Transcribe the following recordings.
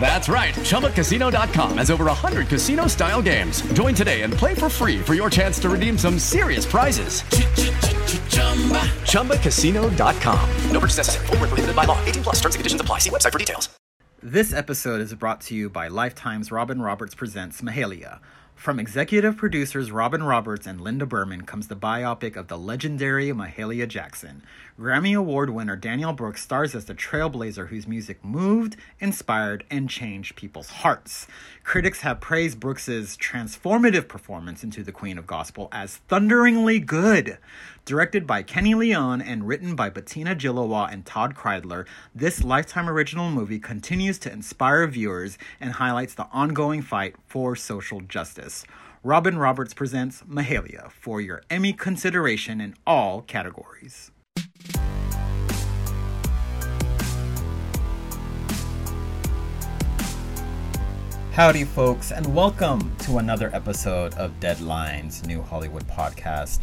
That's right. ChumbaCasino.com has over 100 casino style games. Join today and play for free for your chance to redeem some serious prizes. ChumbaCasino.com. No purchase necessary. Full prohibited by law. 18 plus terms and conditions apply. See website for details. This episode is brought to you by Lifetime's Robin Roberts Presents Mahalia. From executive producers Robin Roberts and Linda Berman comes the biopic of the legendary Mahalia Jackson. Grammy Award winner Danielle Brooks stars as the trailblazer whose music moved, inspired, and changed people's hearts. Critics have praised Brooks's transformative performance into the Queen of Gospel as thunderingly good. Directed by Kenny Leon and written by Bettina Gilois and Todd Kreidler, this Lifetime original movie continues to inspire viewers and highlights the ongoing fight for social justice. Robin Roberts presents Mahalia for your Emmy consideration in all categories. Howdy, folks, and welcome to another episode of Deadline's New Hollywood podcast.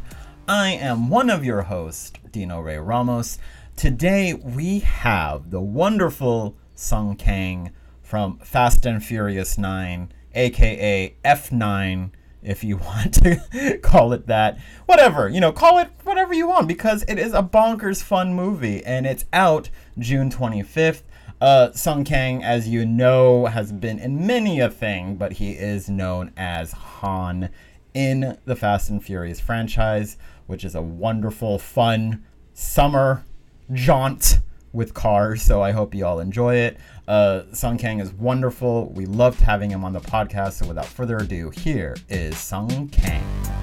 I am one of your hosts, Dino Ray Ramos. Today we have the wonderful Sung Kang from Fast and Furious 9, aka F9, if you want to call it that. Whatever, you know, call it whatever you want because it is a bonkers fun movie and it's out June 25th. Uh, Sung Kang, as you know, has been in many a thing, but he is known as Han in the Fast and Furious franchise, which is a wonderful, fun summer jaunt with cars. So I hope you all enjoy it. Uh, Sung Kang is wonderful. We loved having him on the podcast. So without further ado, here is Sung Kang.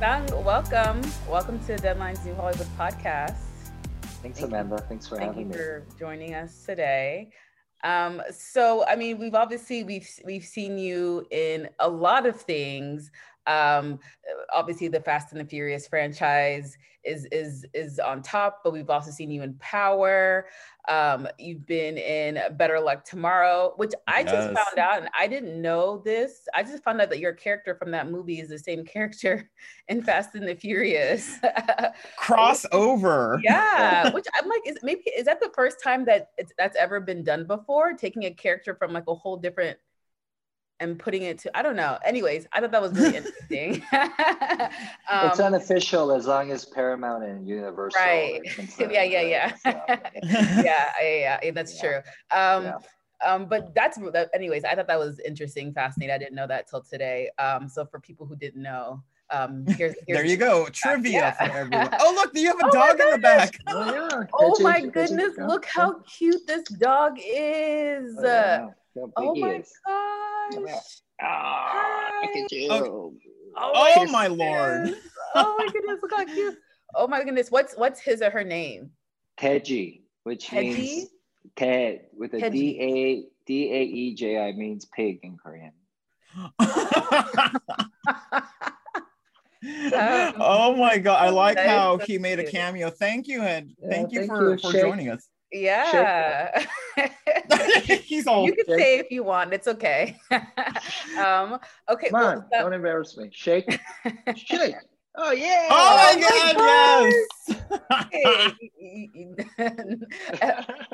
Sung, welcome. Welcome to Deadline's New Hollywood podcast. Thanks, Thank you. Amanda. Thanks for Thank having me. Thank you for joining us today. Um, so, I mean, we've obviously we've we've seen you in a lot of things. Um, obviously, the Fast and the Furious franchise is is is on top, but we've also seen you in Power. Um, you've been in Better Luck Tomorrow, which I just found out, and I didn't know this. I just found out that your character from that movie is the same character in Fast and the Furious. Crossover. Yeah, which I'm like, is maybe is that the first time that it's, that's ever been done before? Taking a character from like a whole different and putting it to I don't know. Anyways, I thought that was really interesting. it's Um, unofficial as long as Paramount and Universal. right. yeah, yeah, yeah. So, yeah, yeah, yeah, that's Yeah. true. Um, Yeah. um, but that's that, anyways. I thought that was interesting, fascinating. I didn't know that till today. Um, so for people who didn't know, um, here's, here's There you go. Trivia Yeah. for everyone. Oh, look, you have a Oh dog in the back. Oh, yeah. Oh my goodness! Look how cute this dog is. Oh, yeah. Oh my is. gosh. Ah, look at you. Oh, Oh, my my lord. Oh my goodness, look how cute. Oh my goodness. What's what's his or her name? Teji, which Teji? means Ted with a Teji. D A D A E J I means pig in Korean. oh my god! I like how so he made a cameo. Thank you, and Yeah, thank you thank for, you. for Shake. joining us. Yeah. He's all you can Shake. say if you want. It's okay. um, okay. Come well, on, so- don't embarrass me. Shake, shake. Oh yeah. Oh my my god! Hey,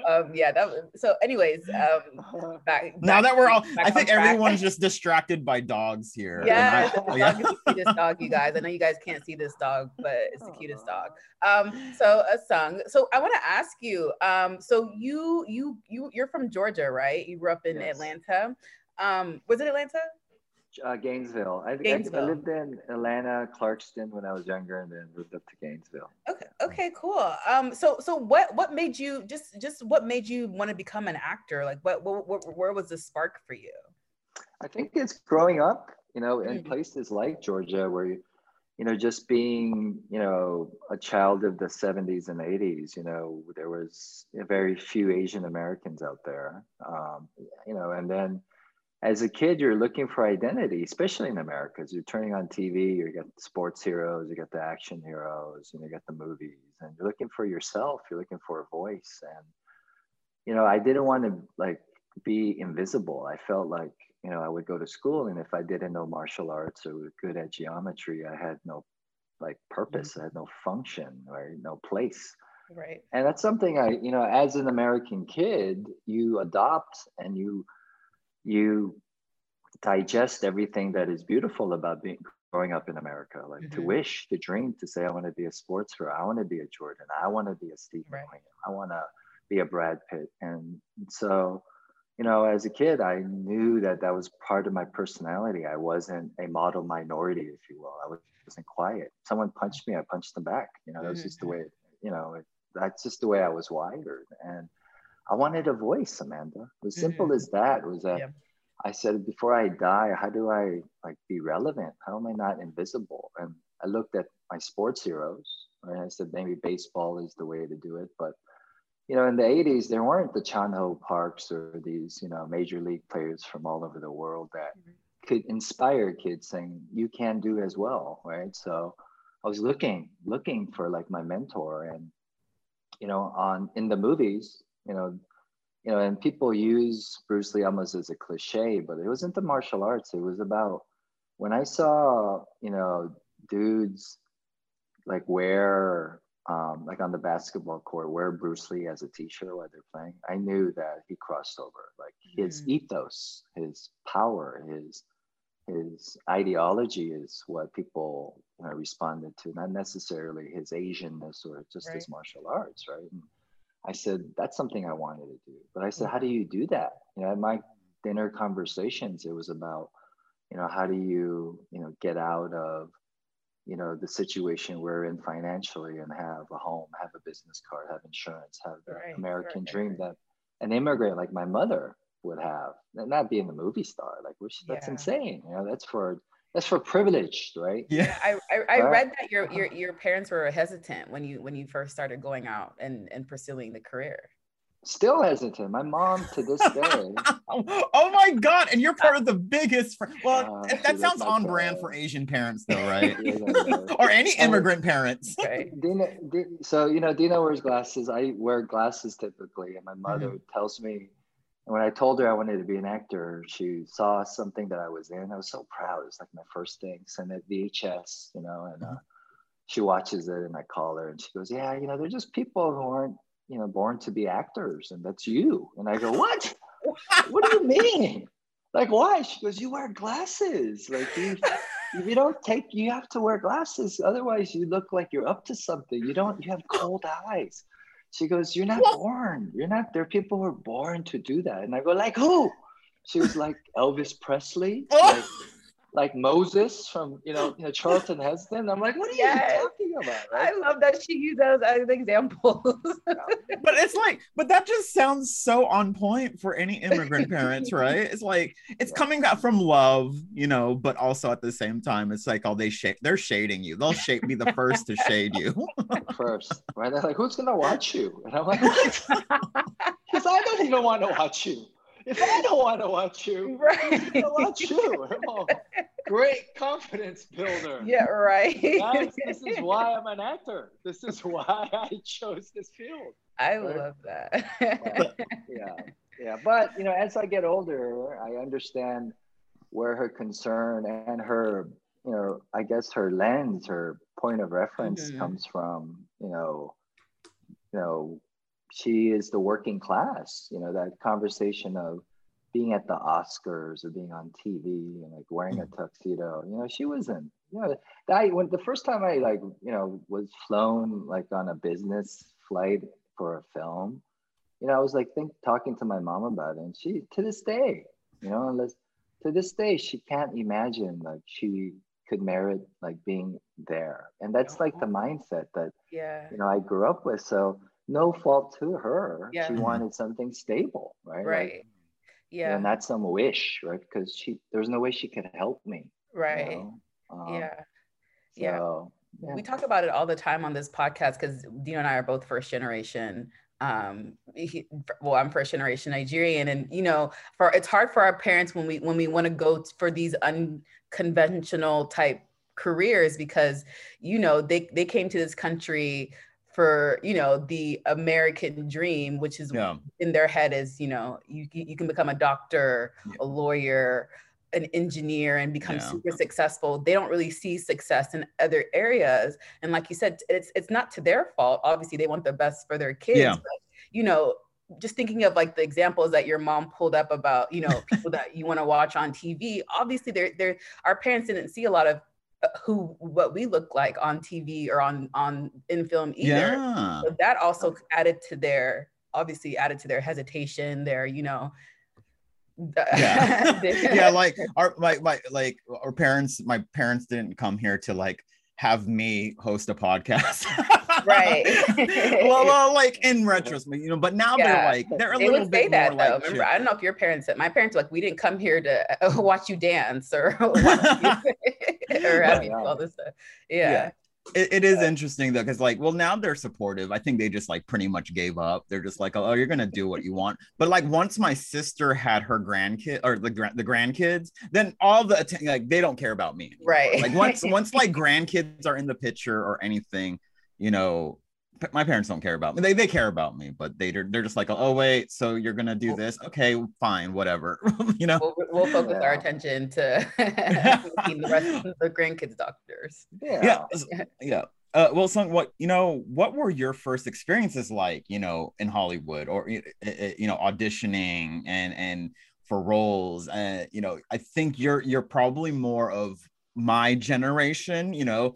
um, yeah. That was, so. Anyways, um, back, now back- that we're all, I think track. everyone's just distracted by dogs here. I- the yeah. the cutest dog, you guys. I know you guys can't see this dog, but it's the cutest dog. Um, so a song. So I want to ask you. Um, so you you you you're from Georgia, right? You grew up in Yes. Atlanta. Um, was it Atlanta? Uh, Gainesville. I, I- I lived in Atlanta, Clarkston when I was younger, and then moved up to Gainesville. Okay. Okay. Cool. Um. So so what what made you just just what made you want to become an actor? Like what, what, what where was the spark for you? I think it's growing up, you know, in Mhm. places like Georgia where you, you know, just being, you know, a child of the 70s and 80s, you know, there was very few Asian Americans out there, um, you know, and then as a kid, you're looking for identity, especially in America. As you're turning on TV, you got sports heroes, you got the action heroes, and you got the movies, and you're looking for yourself. You're looking for a voice, and you know, I didn't want to like be invisible. I felt like you know I would go to school, and if I didn't know martial arts or was good at geometry, I had no like purpose. Mm. I had no function or no place Right. and that's something i you know as an american kid you adopt and you you digest everything that is beautiful about being growing up in america like to Mhm. wish to dream to say i want to be a sports hero i want to be a jordan i want to be a steve Right. McQueen. i want to be a brad pitt and so you know as a kid i knew that that was part of my personality i wasn't a model minority if you will i wasn't quiet someone punched me i punched them back you know that was just the way you know it, that's just the way I was wired. And I wanted a voice, Amanda. As simple Mhm. as that was that Yeah. I said, before I die, how do I like be relevant? How am I not invisible? And I looked at my sports heroes, right? I said, maybe baseball is the way to do it. But, you know, in the 80s, there weren't the Chan Ho Parks or these, you know, major league players from all over the world that could inspire kids saying, you can do as well, right? So I was looking, looking for like my mentor and, you know, on in the movies, you know, you know, and people use Bruce Lee almost as a cliche, but it wasn't the martial arts. It was about when I saw, you know, dudes like wear, um, like on the basketball court, wear Bruce Lee as a t-shirt while they're playing. I knew that he crossed over. Like his Mhm. ethos, his power, his his ideology is what people you know, responded to, not necessarily his Asianness or just his martial arts, right? And I said that's something I wanted to do, but I said, how do mm-hmm. you do that? You know, at my dinner conversations, it was about, you know, how do you, you know, get out of, you know, the situation we're in financially and have a home, have a business card, have insurance, have the Right, American right, dream right. that an immigrant like my mother would have, and not being a movie star. Like, which that's Yeah. insane. You know, that's for that's for privileged, right? Yeah. I, I, I Right. read that your, your your parents were hesitant when you when you first started going out and, and pursuing the career. Still hesitant. My mom to this day. oh my god! And you're part of the biggest. Fr- well, Uh, that sounds not on brand for Asian parents, though, right? Yeah, yeah, yeah. or any And- immigrant parents. Okay. Dino, so you know, Dino wears glasses. I wear glasses typically, and my mother tells me. And when I told her I wanted to be an actor, she saw something that I was in. I was so proud. It was like my first thing. Sent it VHS, you know, and uh, she watches it, and I call her, and she goes, "Yeah, you know, they're just people who aren't, you know, born to be actors, and that's you." And I go, "What? what do you mean? Like, why?" She goes, "You wear glasses. Like you." if you don't take you have to wear glasses otherwise you look like you're up to something you don't you have cold eyes she goes you're not born. You're not there are people who are born to do that. And i go like who? She was like elvis presley like, like moses from you know, you know charlton heston. I'm like what are Yes. you talking about right? I love that she used that as an example. But it's like, but that just sounds so on point for any immigrant parents, right? It's like it's coming out from love, you know, but also at the same time, it's like, oh, they shade, they're shading you. They'll shade, be the first to shade you. first right they're like who's gonna watch you and i'm like what because i don't even want to watch you if i don't want to watch you right. gonna watch you oh, great confidence builder Yeah, right. Guys, this is why i'm an actor this is why i chose this field I right? love that. yeah yeah but you know as i get older i understand where her concern and her you know i guess her lens her point of reference Mhm. comes from you know you know she is the working class you know that conversation of being at the oscars or being on tv and like wearing a mm. tuxedo. You know she wasn't you know that when the first time i like you know was flown like on a business flight for a film you know, I was like think talking to my mom about it, and she to this day, you know, unless to this day she can't imagine like she could merit like being there. And that's like the oh. mindset that Yeah. you know i grew up with. So no fault to her Yeah. she wanted something stable right Right. you Yeah. And that's some wish right because she there's no way she could help me you Right. know? Um, Yeah. Yeah. so, yeah. We talk about it all the time on this podcast because Dino and I are both first generation. Um, he- well, I'm first generation Nigerian, and you know, for it's hard for our parents when we when we want to go for these unconventional type careers because you know they they came to this country for you know the American dream, which is Yeah. in their head is you know you you can become a doctor, Yeah. a lawyer, an engineer, and become Yeah. super successful. They don't really see success in other areas, and like you said, it's it's not to their fault. Obviously, they want the best for their kids. Yeah. But, you know, just thinking of like the examples that your mom pulled up about you know people that you want to watch on TV. Obviously, they're they're our parents didn't see a lot of who what we look like on TV or on on in film either. Yeah. So that also added to their obviously added to their hesitation, their, you know, yeah yeah like our my, my like our parents my parents didn't come here to like have me host a podcast Right. well, well like in retrospect you know but now they're like they're a they little would say bit that more though. like Remember. I don't know if your parents said my parents were like, we didn't come here to uh, watch you dance or watch you, or have you do all um, this stuff. Yeah. Yeah. it, it is interesting though because like well now they're supportive i think they just like pretty much gave up they're just like oh you're gonna do what you want but like once my sister had her grandkid or the, the grandkids then all the atten- like they don't care about me anymore. Right. like once once like grandkids are in the picture or anything you know my parents don't care about me. They, they care about me but they they're just like oh wait so you're gonna do this? Okay fine whatever you know? We'll, we'll focus our attention to the rest of the grandkids doctors. yeah. S- yeah. Uh, well son what you know what were your first experiences like you know in hollywood or y- uh, uh, you know auditioning and and for roles? And you know i think you're you're probably more of my generation you know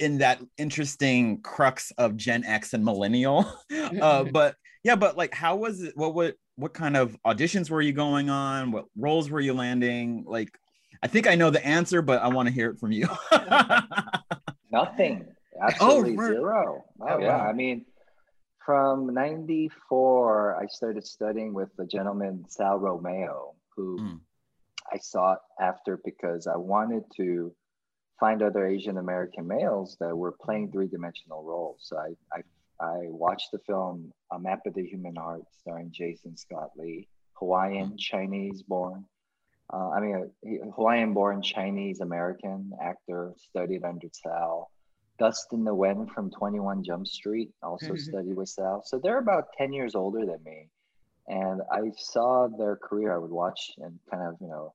in that interesting crux of gen x and millennial uh but yeah but like how was it what what what kind of auditions were you going on what roles were you landing like i think i know the answer but i want to hear it from you Nothing. Absolutely right. zero. Oh, Oh, yeah. wow. I mean, from 94, I started studying with the gentleman Sal Romeo, who Mm. I sought after because I wanted to find other Asian American males that were playing three dimensional roles. So I, I, I watched the film A Map of the Human Heart starring Jason Scott Lee, Hawaiian, Chinese born. Uh, I mean, Hawaiian born Chinese American actor, studied under Sal. Dustin Nguyen from 21 Jump Street also Mhm. studied with Sal. So they're about 10 years older than me. And I saw their career. I would watch and kind of, you know,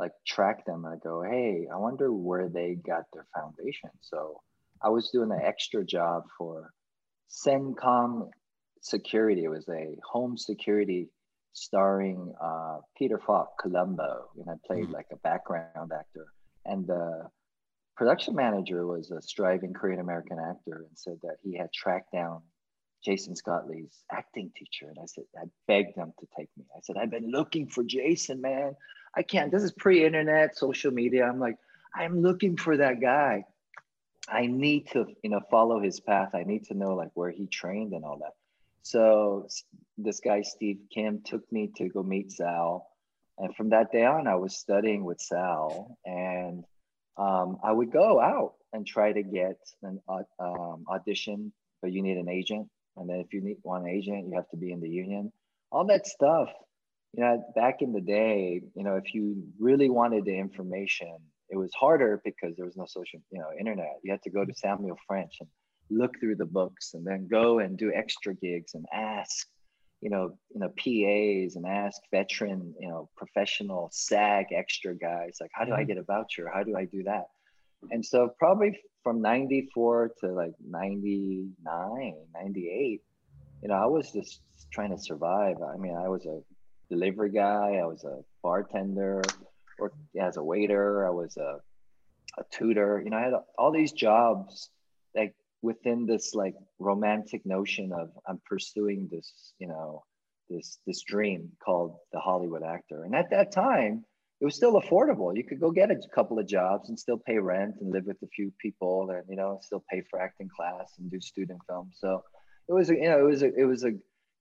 like track them. And I go, hey, I wonder where they got their foundation. So I was doing an extra job for CENTCOM Security. It was a home security starring uh, Peter Falk Columbo. And I played Mhm. like a background actor. And the production manager was a striving Korean American actor and said that he had tracked down Jason Scott Lee's acting teacher. And I said, I begged them to take me. I said, I've been looking for Jason, man. I can't. This is pre internet, social media. I'm like, I'm looking for that guy. I need to, you know, follow his path. I need to know like where he trained and all that. So this guy, Steve Kim, took me to go meet Sal. And from that day on, I was studying with Sal. And um, I would go out and try to get an um, audition, but you need an agent. And then if you need one agent, you have to be in the union. All that stuff, you know, back in the day, you know, if you really wanted the information, it was harder because there was no social, you know, internet. You had to go to Samuel French and look through the books, and then go and do extra gigs and ask, you know, you know, PAs and ask veteran, you know, professional SAG extra guys, like, how do I mm-hmm. get a voucher? How do I do that? And so probably from 94 to like 99, 98, you know, I was just trying to survive. I mean, I was a delivery guy, I was a bartender, worked as a waiter, I was a, a tutor, you know, I had all these jobs like within this like romantic notion of I'm pursuing this, you know, this this dream called the Hollywood actor. And at that time, it was still affordable. You could go get a couple of jobs and still pay rent and live with a few people, and you know, still pay for acting class and do student film. So it was, you know, it was a, it was a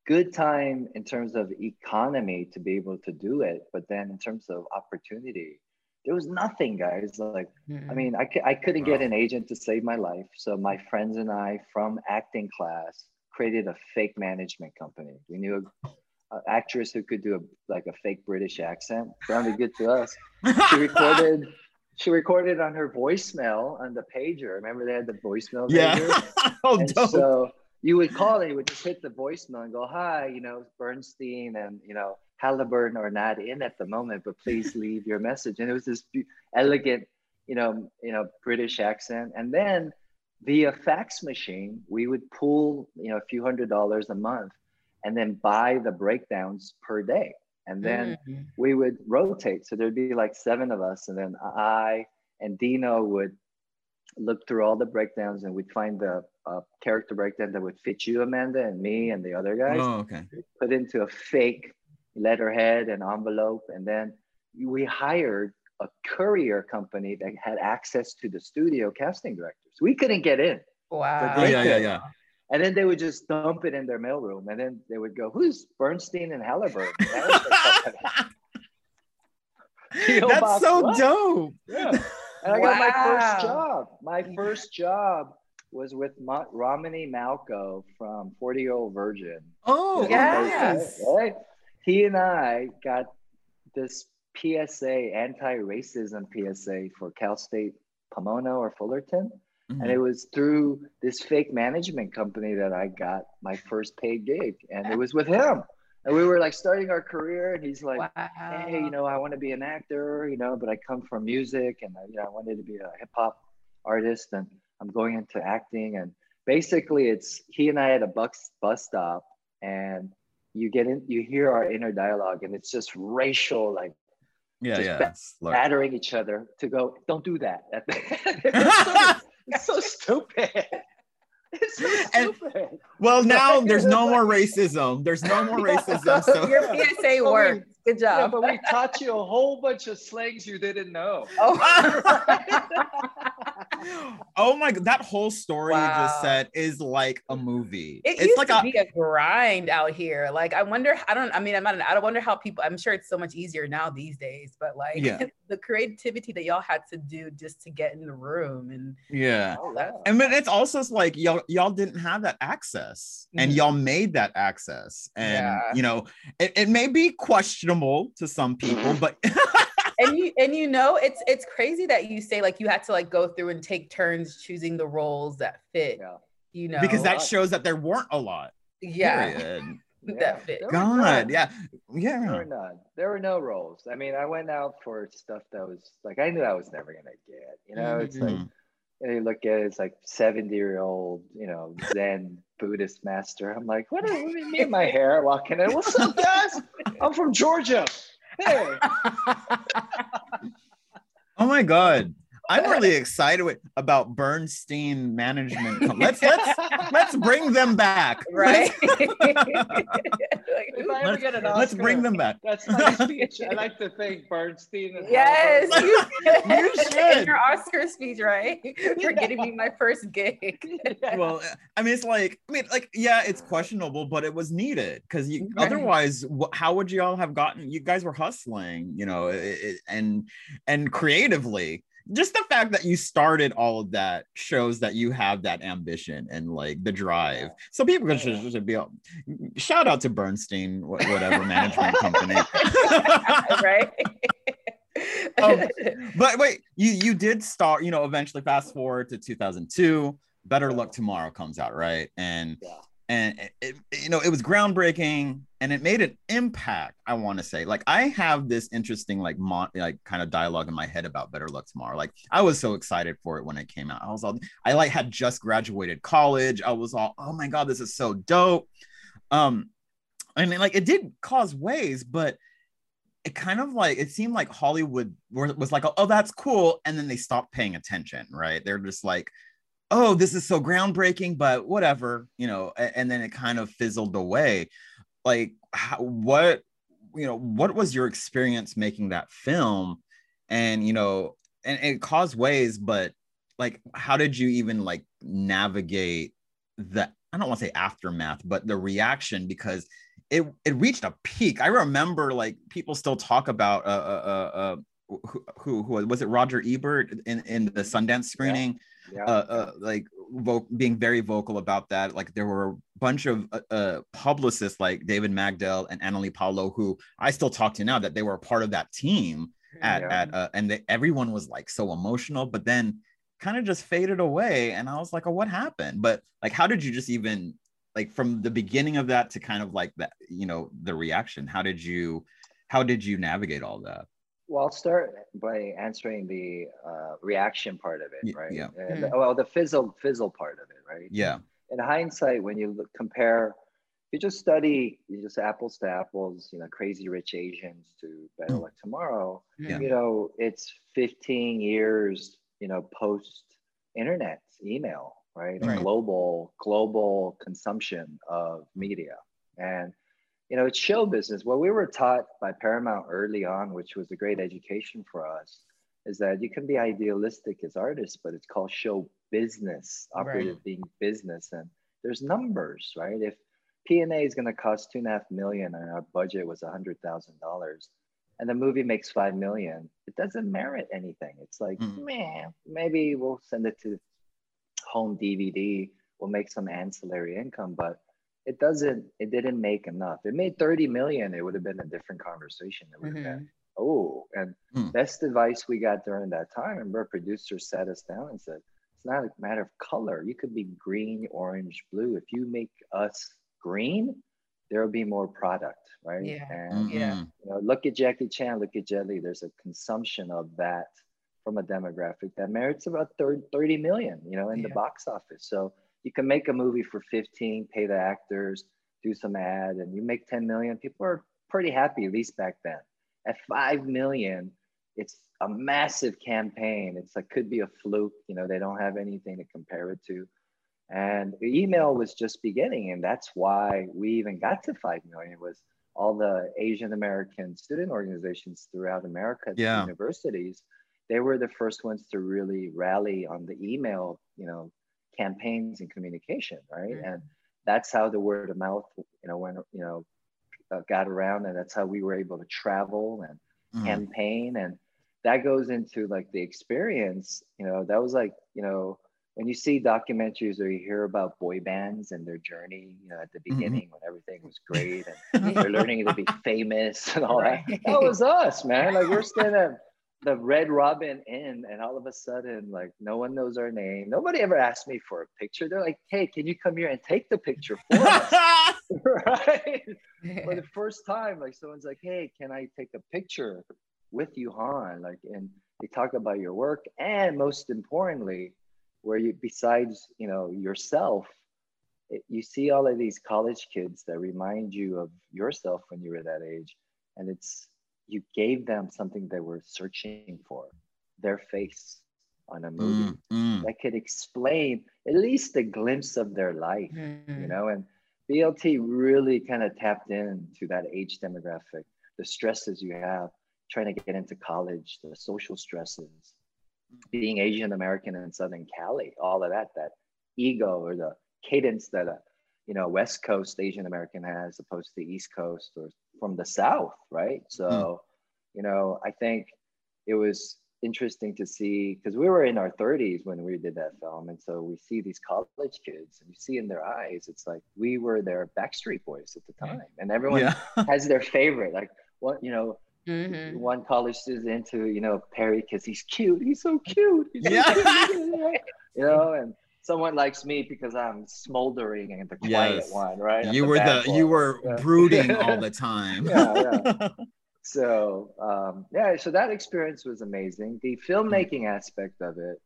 good time in terms of economy to be able to do it. But then in terms of opportunity, there was nothing, guys. Like, mm-hmm. I mean, I, I couldn't get an agent to save my life. So my friends and I from acting class created a fake management company. We knew an actress who could do a like a fake British accent. Sounded good to us. She recorded she recorded on her voicemail on the pager. Remember they had the voicemail yeah. oh, and dope. so you would call and you would just hit the voicemail and go, "Hi, you know Bernstein, and you know Halliburton are not in at the moment, but please leave your message." And it was this elegant, you know, you know British accent, and then via fax machine, we would pull, you know, a few hundred dollars a month and then buy the breakdowns per day. And then mm-hmm. we would rotate. So there'd be like seven of us. And then I and Dino would look through all the breakdowns and we'd find the uh, character breakdown that would fit you, Amanda, and me and the other guys. Oh, okay. Put into a fake letterhead and envelope. And then we hired a courier company that had access to the studio casting directors. We couldn't get in. Wow. Oh, yeah, yeah, yeah. And then they would just dump it in their mailroom, and then they would go, "Who's Bernstein and Halliburton?" That That's so what? dope. Yeah. And I wow. got my first job. My first job was with Ma- Romany Malco from 40 Year Old Virgin. Oh, yes. Right? He and I got this PSA, anti-racism PSA for Cal State Pomona or Fullerton. Mm-hmm. And it was through this fake management company that I got my first paid gig. And it was with him. And we were like starting our career. And he's like, wow. hey, you know, I want to be an actor, you know, but I come from music and I, you know, I wanted to be a hip hop artist and I'm going into acting. And basically it's he and I at a bus, bus stop and you get in, you hear our inner dialogue and it's just racial, like yeah, just yeah. battering each other to go, don't do that. it's so stupid. It's so stupid. And, well, now there's no more racism. There's no more racism. So your PSA worked. Good job. Yeah, but we taught you a whole bunch of slangs you didn't know. Oh, oh my god, that whole story wow. you just said is like a movie. It it's used like to a, be a grind out here. Like I wonder, I don't, I mean, I'm not, I don't wonder how people. I'm sure it's so much easier now these days, but like yeah. the creativity that y'all had to do just to get in the room and yeah, and but it's also like y'all y'all didn't have that access, mm-hmm. and y'all made that access, and yeah. you know, it, it may be questionable to some people, but and you and you know it's it's crazy that you say like you had to like go through and take turns choosing the roles that fit. Yeah. You know, because that shows that there weren't a lot. Yeah. that fit. God, yeah, yeah. There were none. There were no roles. I mean, I went out for stuff that was like I knew I was never gonna get. You know, mm-hmm. it's like mm-hmm. and you look at it, it's like 70 year old, you know, Zen Buddhist master. I'm like, what are me and my hair walking in? What's up, guys? I'm from Georgia. Hey. oh my god. I'm really excited with, about Bernstein Management. Let's let's let's bring them back. Right. let's, Oscar, let's, bring them back. That's my speech. I like to thank Bernstein. And yes, you, you should. your Oscar speech, right? For getting me my first gig. well, I mean, it's like I mean, like yeah, it's questionable, but it was needed because right. otherwise, how would you all have gotten? You guys were hustling, you know, it, it, and and creatively just the fact that you started all of that shows that you have that ambition and like the drive. So people should, should be shout out to Bernstein, whatever management company, right? um, but wait, you you did start. You know, eventually, fast forward to 2002. Better Luck Tomorrow comes out, right? And yeah and it, you know it was groundbreaking and it made an impact i want to say. Like i have this interesting like mon- like kind of dialogue in my head about better luck tomorrow. Like i was so excited for it when it came out. I was all i like had just graduated college. I was all oh my god this is so dope. Um i mean like it did cause waves but it kind of like it seemed like hollywood was like oh that's cool. And then they stopped paying attention right? They're just like oh, this is so groundbreaking, but whatever, you know, and, then it kind of fizzled away. Like, how, what you know, what was your experience making that film? And you know, and, and it caused waves, but like, how did you even like navigate the I don't want to say aftermath, but the reaction because it it reached a peak. I remember like people still talk about uh uh uh, uh who, who, who was it Roger Ebert in in the Sundance screening, yeah. Yeah. Uh, uh, like vo- being very vocal about that. Like there were a bunch of uh, uh publicists like David Magdael and Annalie Paulo who I still talk to now that they were a part of that team at yeah. at uh, and they, everyone was like so emotional, but then kind of just faded away and I was like, oh, what happened? But like, how did you just even like from the beginning of that to kind of like that, you know, the reaction? How did you how did you navigate all that? Well, I'll start by answering the uh, reaction part of it, right? Yeah. And, mm-hmm. Well, the fizzle fizzle part of it, right? Yeah. In hindsight, when you look, compare, you just study, you just apples to apples, you know, crazy rich Asians to Better Luck Tomorrow. Yeah. You know, it's 15 years, you know, post internet, email, right? right. Global global consumption of media, and you know, it's show business. What we were taught by Paramount early on, which was a great education for us, is that you can be idealistic as artists, but it's called show business, operated right. being business. And there's numbers, right? If P&A is going to cost two and a half million and our budget was a hundred thousand dollars and the movie makes five million, it doesn't merit anything. It's like, mm. man, maybe we'll send it to home DVD, we'll make some ancillary income, but it doesn't it didn't make enough. It made 30 million it would have been a different conversation it would have mm-hmm. been oh and mm. best advice we got during that time remember a producer sat us down and said it's not a matter of color. You could be green orange blue. If you make us green there will be more product right? Yeah. And mm-hmm. yeah. you know look at jackie chan look at jet li. There's a consumption of that from a demographic that merits about 30, 30 million you know in yeah. the box office. So you can make a movie for 15, pay the actors, do some ad, and you make 10 million. People are pretty happy, at least back then. At 5 million, it's a massive campaign. It's like could be a fluke, you know, they don't have anything to compare it to. And the email was just beginning, and that's why we even got to 5 million was all the Asian American student organizations throughout America, yeah. universities, they were the first ones to really rally on the email, you know, campaigns and communication, right? Mm-hmm. And that's how the word of mouth, you know, when you know, uh, got around, and that's how we were able to travel and mm-hmm. campaign, and that goes into like the experience. You know, that was like you know when you see documentaries or you hear about boy bands and their journey, you know, at the mm-hmm. beginning mm-hmm. when everything was great and they're learning to be famous and all that. That was us, man. Like we're standing at the Red Robin Inn, and all of a sudden, like no one knows our name. Nobody ever asked me for a picture. They're like, "Hey, can you come here and take the picture for us?" right? for the first time, like someone's like, "Hey, can I take a picture with you, Han?" Like, and they talk about your work, and most importantly, where you besides you know yourself, it, you see all of these college kids that remind you of yourself when you were that age, and it's you gave them something they were searching for their face on a movie mm, mm. that could explain at least a glimpse of their life mm. you know and blt really kind of tapped into that age demographic the stresses you have trying to get into college the social stresses being asian american in southern cali all of that that ego or the cadence that a you know west coast asian american has opposed to the east coast or from the south right so mm. you know i think it was interesting to see because we were in our 30s when we did that film and so we see these college kids and you see in their eyes it's like we were their backstreet boys at the time and everyone yeah. has their favorite like what you know Mm-hmm. One college student into you know Parry because he's cute. He's so cute. He's yeah. cute. you know, and someone likes me because I'm smoldering and the quiet yes. one, right? I'm you the were the one. you were yeah. brooding all the time. yeah, yeah. So um, yeah, so that experience was amazing. The filmmaking aspect of it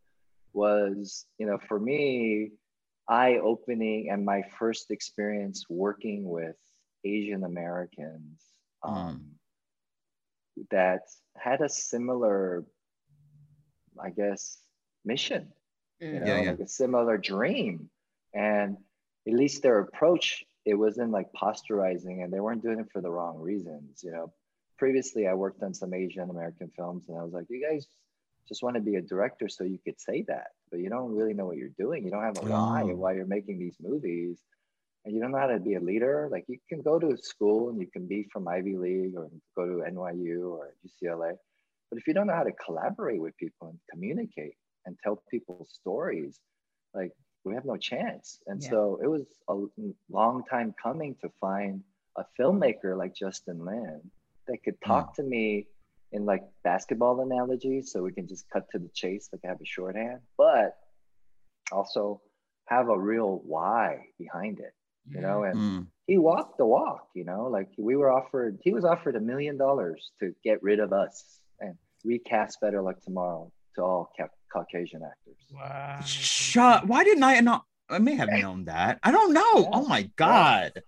was, you know, for me, eye opening and my first experience working with Asian Americans um, mm. that had a similar, I guess, mission you know, yeah, yeah. like a similar dream. And at least their approach, it wasn't like posturizing and they weren't doing it for the wrong reasons. You know, previously I worked on some Asian American films, and I was like, you guys just want to be a director so you could say that, but you don't really know what you're doing. You don't have a why Oh. why you're making these movies, and you don't know how to be a leader. Like you can go to school and you can be from Ivy League or go to NYU or UCLA, but if you don't know how to collaborate with people and communicate and tell people stories, like we have no chance. And Yeah. so it was a long time coming to find a filmmaker like Justin Lin that could talk to me in like basketball analogies so we can just cut to the chase like I have a shorthand, but also have a real why behind it, you know, and Mm. he walked the walk, you know, like we were offered, he was offered a million dollars to get rid of us and recast Better Luck Tomorrow to all ca- Caucasian actors. Wow. Shut. Why didn't I not? I may have known that. I don't know. Yeah. Oh my god.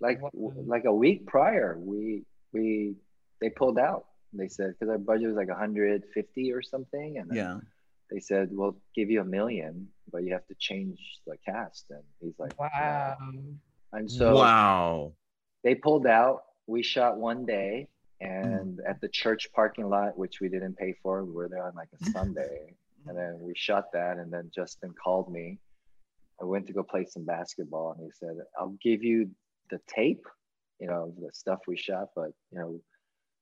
Like like a week prior, we we they pulled out. They said because our budget was like 150 or something, and Yeah. they said we'll give you a million, but you have to change the cast. And he's like, Wow. "No." And so wow. they pulled out. We shot one day, Mm. and at the church parking lot, which we didn't pay for, we were there on like a Mm. Sunday, and then we shot that. And then Justin called me. I went to go play some basketball, and he said, "I'll give you the tape, you know, the stuff we shot, but you know,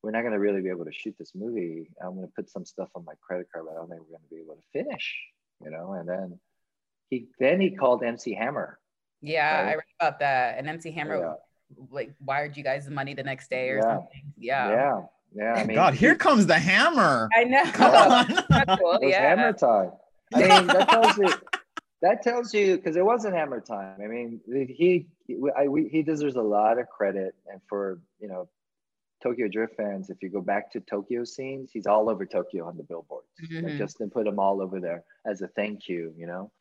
we're not gonna really be able to shoot this movie. I'm gonna put some stuff on my credit card, but I don't think we're gonna be able to finish, you know." And then he then he called MC Hammer. Yeah, I Right. read about that. And MC Hammer Yeah. like wired you guys the money the next day or Yeah. something. Yeah. Yeah, yeah. I mean, God, here comes the hammer. I know. Come on. Cool, It was yeah. hammer time. I mean, that tells you. That tells you because it wasn't hammer time. I mean, he I, we, he deserves a lot of credit, and for you know, Tokyo Drift fans, if you go back to Tokyo scenes, he's all over Tokyo on the billboards. Like Mhm. Justin put him all over there as a thank you, you know.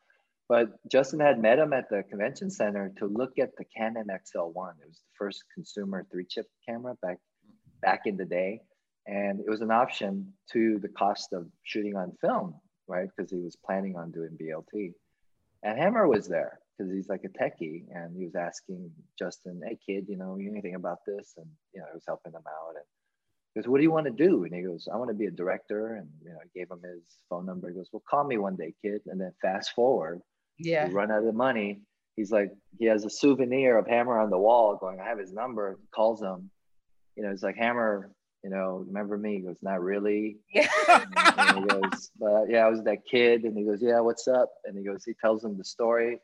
But Justin had met him at the convention center to look at the Canon XL1. It was the first consumer three chip camera back back in the day. And it was an option to the cost of shooting on film, right? Because he was planning on doing BLT. And Hammer was there because he's like a techie and he was asking Justin, hey kid, you know, you anything about this? And you know, I was helping him out. And he goes, What do you want to do? And he goes, I want to be a director. And you know, I gave him his phone number. He goes, Well, call me one day, kid. And then fast forward, Yeah. run out of money. He's like, he has a souvenir of Hammer on the wall going, I have his number, calls him. You know, he's like, Hammer, you know, remember me? He goes, not really. Yeah. And he goes, but yeah, I was that kid. And he goes, yeah, what's up? And he goes, he tells him the story.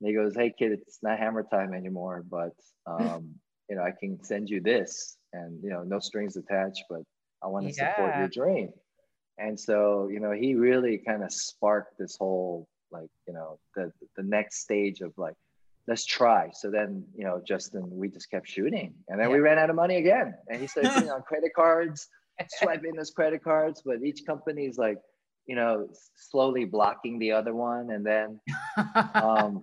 And he goes, hey kid, it's not Hammer time anymore, but um, you know, I can send you this, and you know, no strings attached, but I want to support your dream. And so, you know, he really kind of sparked this whole like, you know, the the next stage of like, let's try. So then, you know, Justin, we just kept shooting, and then we ran out of money again, and he started putting on credit cards, swiping his credit cards, but each company is like, you know, slowly blocking the other one, and then um,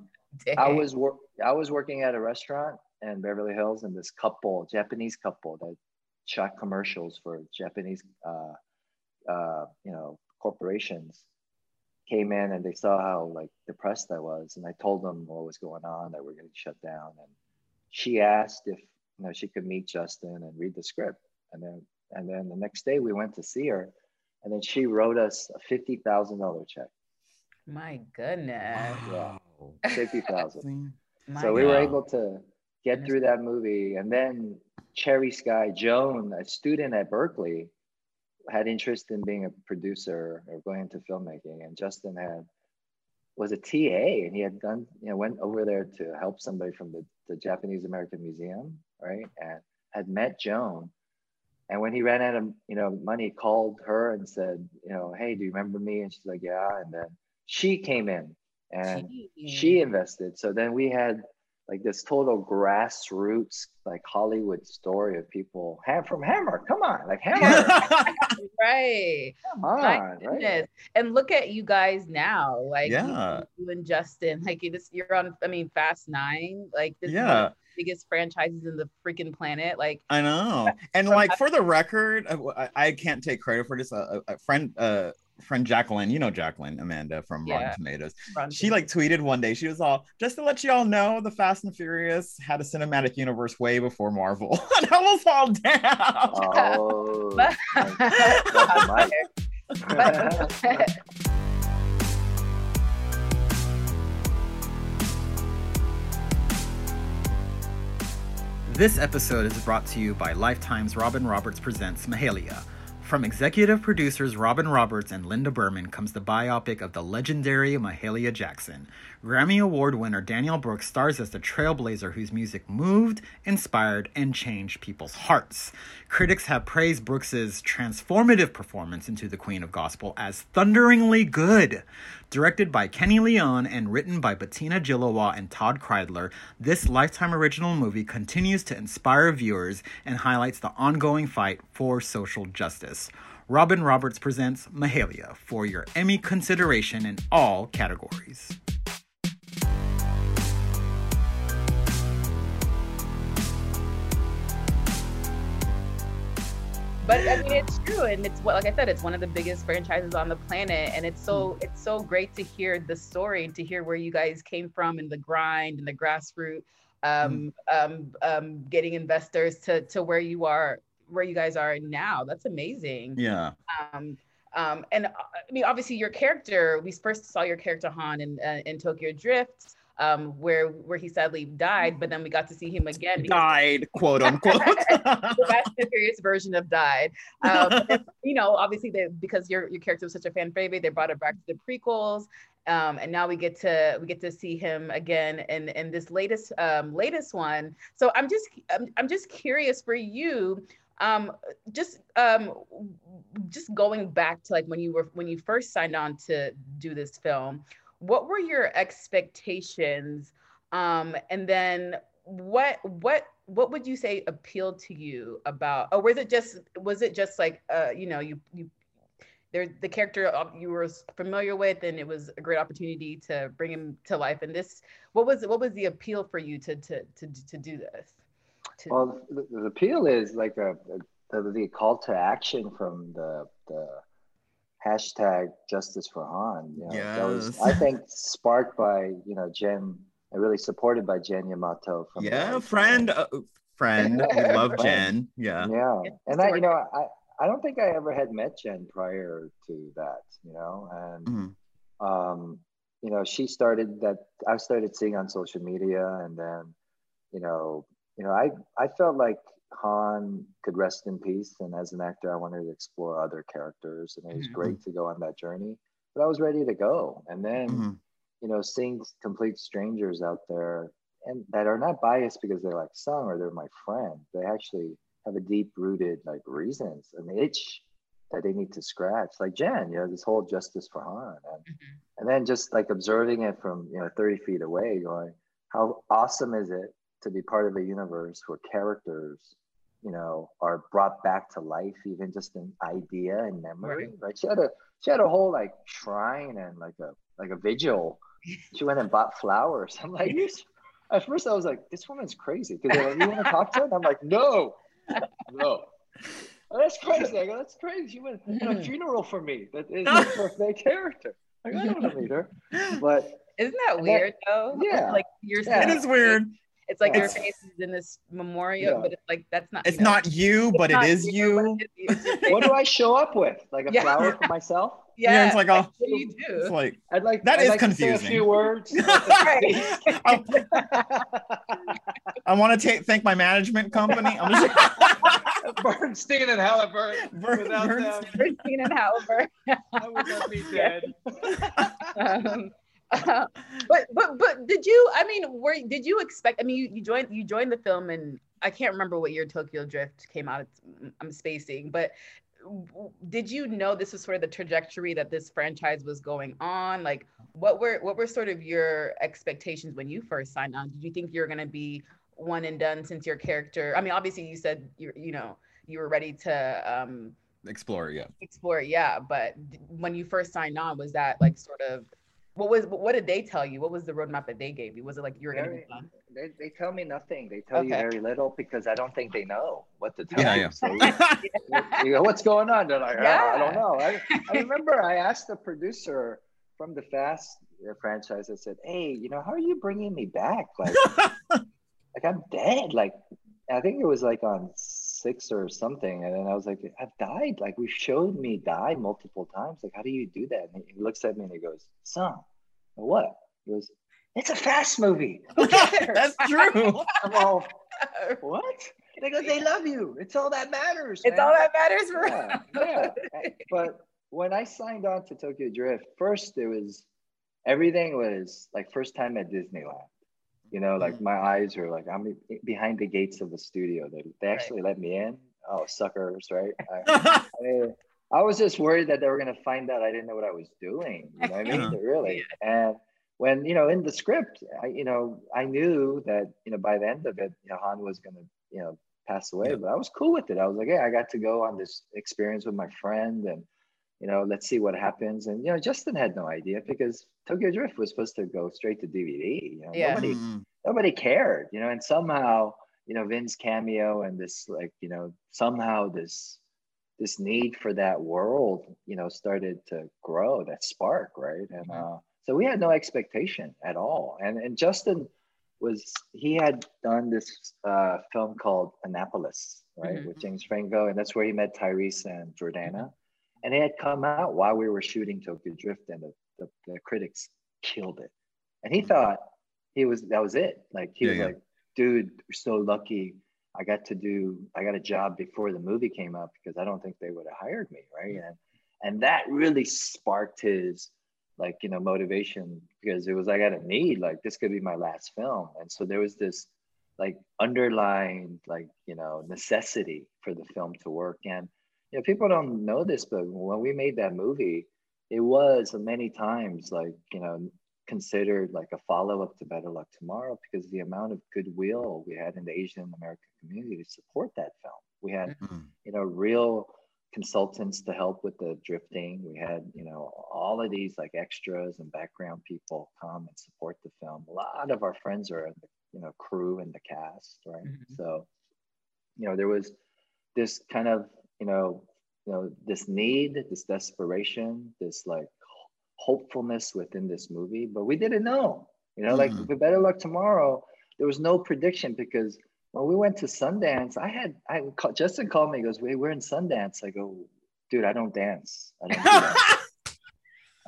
I was work I was working at a restaurant in Beverly Hills, and this couple, Japanese couple, that shot commercials for Japanese, uh, uh, you know, corporations, came in and they saw how like depressed I was, and I told them what was going on, that we're going to shut down, and she asked if you know she could meet Justin and read the script, and then and then the next day we went to see her, and then she wrote us a fifty thousand dollar check, My goodness. Yeah. fifty thousand. So we were able to get through that movie and then cherry sky joan a student at berkeley had interest in being a producer or going into filmmaking and justin had was a ta and he had done you know went over there to help somebody from the, the japanese american museum right and had met joan. And when he ran out of you know money called her and said you know hey do you remember me? And she's like yeah. And then she came in and she invested. So then we had like this total grassroots, like Hollywood story of people ham from Hammer. Come on, like Hammer. right. Come My on, right? goodness. And look at you guys now. Like you- Yeah. you, and Justin. Like you just you're on I mean Fast Nine. Like this is one of Yeah. the biggest franchises in the freaking planet. Like I know. And like for the record, uh, I, I can't take credit for this. A, a- a friend, uh, friend Jacqueline, you know Jacqueline Amanda from Rotten Tomatoes. Rotten She like tweeted one day. She was all just to let you all know, the Fast and Furious had a cinematic universe way before Marvel, and I was all down. Oh, But- that's. But- This episode is brought to you by Lifetime's Robin Roberts Presents Mahalia. From executive producers Robin Roberts and Linda Berman comes the biopic of the legendary Mahalia Jackson. Grammy Award winner Danielle Brooks stars as the trailblazer whose music moved, inspired, and changed people's hearts. Critics have praised Brooks's transformative performance into the Queen of Gospel as thunderingly good. Directed by Kenny Leon and written by Bettina Gilois and Todd Kreidler, this Lifetime original movie continues to inspire viewers and highlights the ongoing fight for social justice. Robin Roberts presents Mahalia for your Emmy consideration in all categories. But I mean, it's true, and it's what, like I said, it's one of the biggest franchises on the planet, and it's so it's so great to hear the story and to hear where you guys came from and the grind and the grassroots, um, um, um, getting investors to to where you are, where you guys are now. That's amazing. Yeah. Um, um, and uh, I mean, obviously, your character. We first saw your character Han in uh, in Tokyo Drift, um, where where he sadly died, but then we got to see him again. Died, quote unquote. the Fast and Furious version of Died. Um, and, you know, obviously, they, because your your character was such a fan favorite, they brought it back to the prequels, um, and now we get to we get to see him again in in this latest um, latest one. So I'm just I'm, I'm just curious for you. Um, just um, just going back to like when you were when you first signed on to do this film, what were your expectations? Um, and then what what what would you say appealed to you about or was it just was it just like uh you know you you there the character you were familiar with and it was a great opportunity to bring him to life and this what was what was the appeal for you to to to, to do this to, Well, the, the appeal is like a, a the, the call to action from the the hashtag Justice for Han. You know, that was I think sparked by you know Jen, and really supported by Jen Yamato from yeah, Lifetime. friend. Uh, friend. We love Friend. Jen. Yeah. Yeah, and I, you know, I I don't think I ever had met Jen prior to that. You know, and Mhm. um, you know, she started that I started seeing on social media, and then, you know, you know, I I felt like Han could rest in peace, and as an actor, I wanted to explore other characters, and it was Mhm. great to go on that journey. But I was ready to go, and then, Mhm. you know, seeing complete strangers out there, and that are not biased because they're like sung or they're my friend. They actually have a deep rooted like reasons, an itch that they need to scratch. Like Jen, you know, this whole justice for Han, and Mhm. and then just like observing it from you know 30 feet away going how awesome is it to be part of a universe where characters you know are brought back to life even just an idea and memory right, she had a she had a whole like shrine and like a like a vigil she went and bought flowers i'm like at first i was like this woman's crazy because they're like you want to talk to her and i'm like no no Oh, that's crazy. I go, that's crazy. She went to a funeral for me. That is for a character. Like, I don't want to meet her. But isn't that and that- weird though yeah. like you're Yeah. It is weird. It's like your face is in this memorial Yeah. but it's like that's not It's you know, not you, it's but it not is you. it is you. What do. I show up with? Like a Yeah. flower for myself? yeah, Yeah, it's like a- what do you do It's like I'd like That I'd is like to say confusing. a few words. I, I want to take thank my management company. I'm just Bernstein and Halliburton. Bern- Without them, Bernstein. And Halber. I would not be dead. um, uh, but but but did you? I mean, were did you expect? I mean, you, you joined you joined the film, and I can't remember what year Tokyo Drift came out. It's, I'm spacing, but did you know this was sort of the trajectory that this franchise was going on? Like, what were what were sort of your expectations when you first signed on? Did you think you were going to be one and done since your character? I mean, obviously you said you you know you were ready to um, explore. Yeah. explore, yeah. But when you first signed on, was that like sort of What was what did they tell you? What was the roadmap that they gave you? Was it like you were gonna be done? They, they tell me nothing. They tell you very little because I don't think they know what to tell Yeah, you. yeah. So you, you go, what's going on? They're like, "Oh, I don't know. I, I remember I asked the producer from the Fast uh, franchise. I said, hey, you know, how are you bringing me back? Like, like I'm dead. Like, I think it was like on six or something. And then I was like, I've died. Like, we showed me die multiple times. Like, how do you do that? And he looks at me and he goes, son, what? He goes, it's a fast movie. That's true. I'm all, what? They go, they love you. It's all that matters. It's man." all that matters for yeah, yeah. But when I signed on to Tokyo Drift, first it was everything was like first time at Disneyland. You know, like my eyes are like I'm behind the gates of the studio. They they actually let me in. Oh, suckers, right? I, I, I was just worried that they were gonna find out I didn't know what I was doing. You know what I mean? Uh-huh. Really. And when you know in the script, I you know I knew that you know by the end of it, you know Han was gonna you know pass away, Yeah. but I was cool with it. I was like, yeah, I got to go on this experience with my friend and you know, let's see what happens. And you know, Justin had no idea because Tokyo Drift was supposed to go straight to DVD. You know, Yeah. nobody Mm. nobody cared, you know, and somehow, you know, Vin's cameo and this like, you know, somehow this this need for that world, you know, started to grow, that spark, right? And uh so we had no expectation at all. And and Justin was he had done this uh film called Annapolis, right, Mhm. with James Franco, and that's where he met Tyrese and Jordana. And it had come out while we were shooting Tokyo Drift, and the, the, the critics killed it. And he hmm. thought he was that was it. Like he Yeah, was yeah. like, dude, we're so lucky. I got to do I got a job before the movie came out because I don't think they would have hired me, right? Hmm. And and that really sparked his like you know motivation because it was like, I got a need like this could be my last film, and so there was this like underlying like you know necessity for the film to work and you know people don't know this but when we made that movie it was many times like you know considered like a follow-up to better luck tomorrow because the amount of goodwill we had in the asian american community to support that film we had Mm. you know real consultants to help with the drifting we had you know all of these like extras and background people come and support the film a lot of our friends are in the you know crew and the cast right Mhm. so you know there was this kind of you know you know this need this desperation this like hopefulness within this movie but we didn't know you know like Mhm. for better luck tomorrow there was no prediction because when we went to sundance i had i call, justin called me he goes wait we're in sundance. I go dude i don't dance. I don't do that.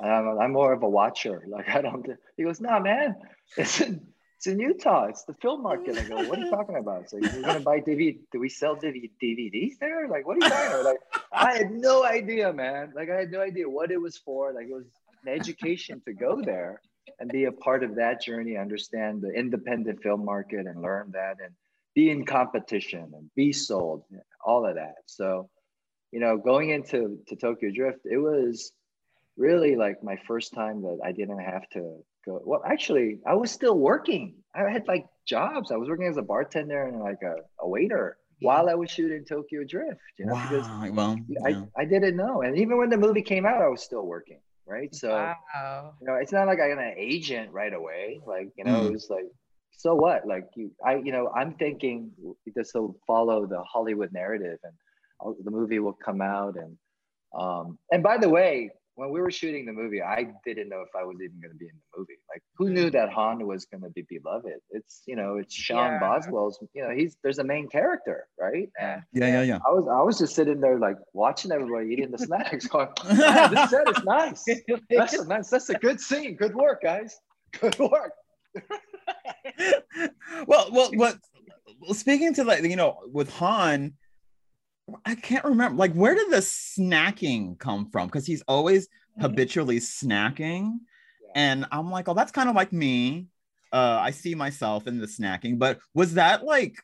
I'm, I'm more of a watcher. Like i don't do, he goes nah man. It's it's in utah it's the film market. I go oh, what are you talking about? So you're gonna buy dvd do we sell DV, dvds there? Like what are you talking about? Like i had no idea man. Like i had no idea what it was for. Like it was an education to go there and be a part of that journey understand the independent film market and learn that and be in competition and be sold all of that. So you know going into to tokyo drift it was really like my first time that i didn't have to go well actually i was still working i had like jobs i was working as a bartender and like a, a waiter while i was shooting tokyo drift you know because Well, I, yeah. I didn't know and even when the movie came out i was still working right so wow. you know it's not like i got an agent right away like you know Mm. it was like so what like you i you know i'm thinking this will follow the hollywood narrative and uh, the movie will come out and um and by the way when we were shooting the movie i didn't know if i was even going to be in the movie like who hmm. knew that han was going to be beloved it's you know it's sean Yeah. boswell's you know he's there's a main character right and yeah, yeah, yeah. I was I was just sitting there like watching everybody eating the snacks, going, "Man, "This set is nice. That's a nice. That's a good scene. Good work, guys. Good work." well, well, what? Well, speaking to like you know with Han, I can't remember like where did the snacking come from? Because he's always habitually snacking, and I'm like, oh, that's kind of like me. Uh, I see myself in the snacking, but was that like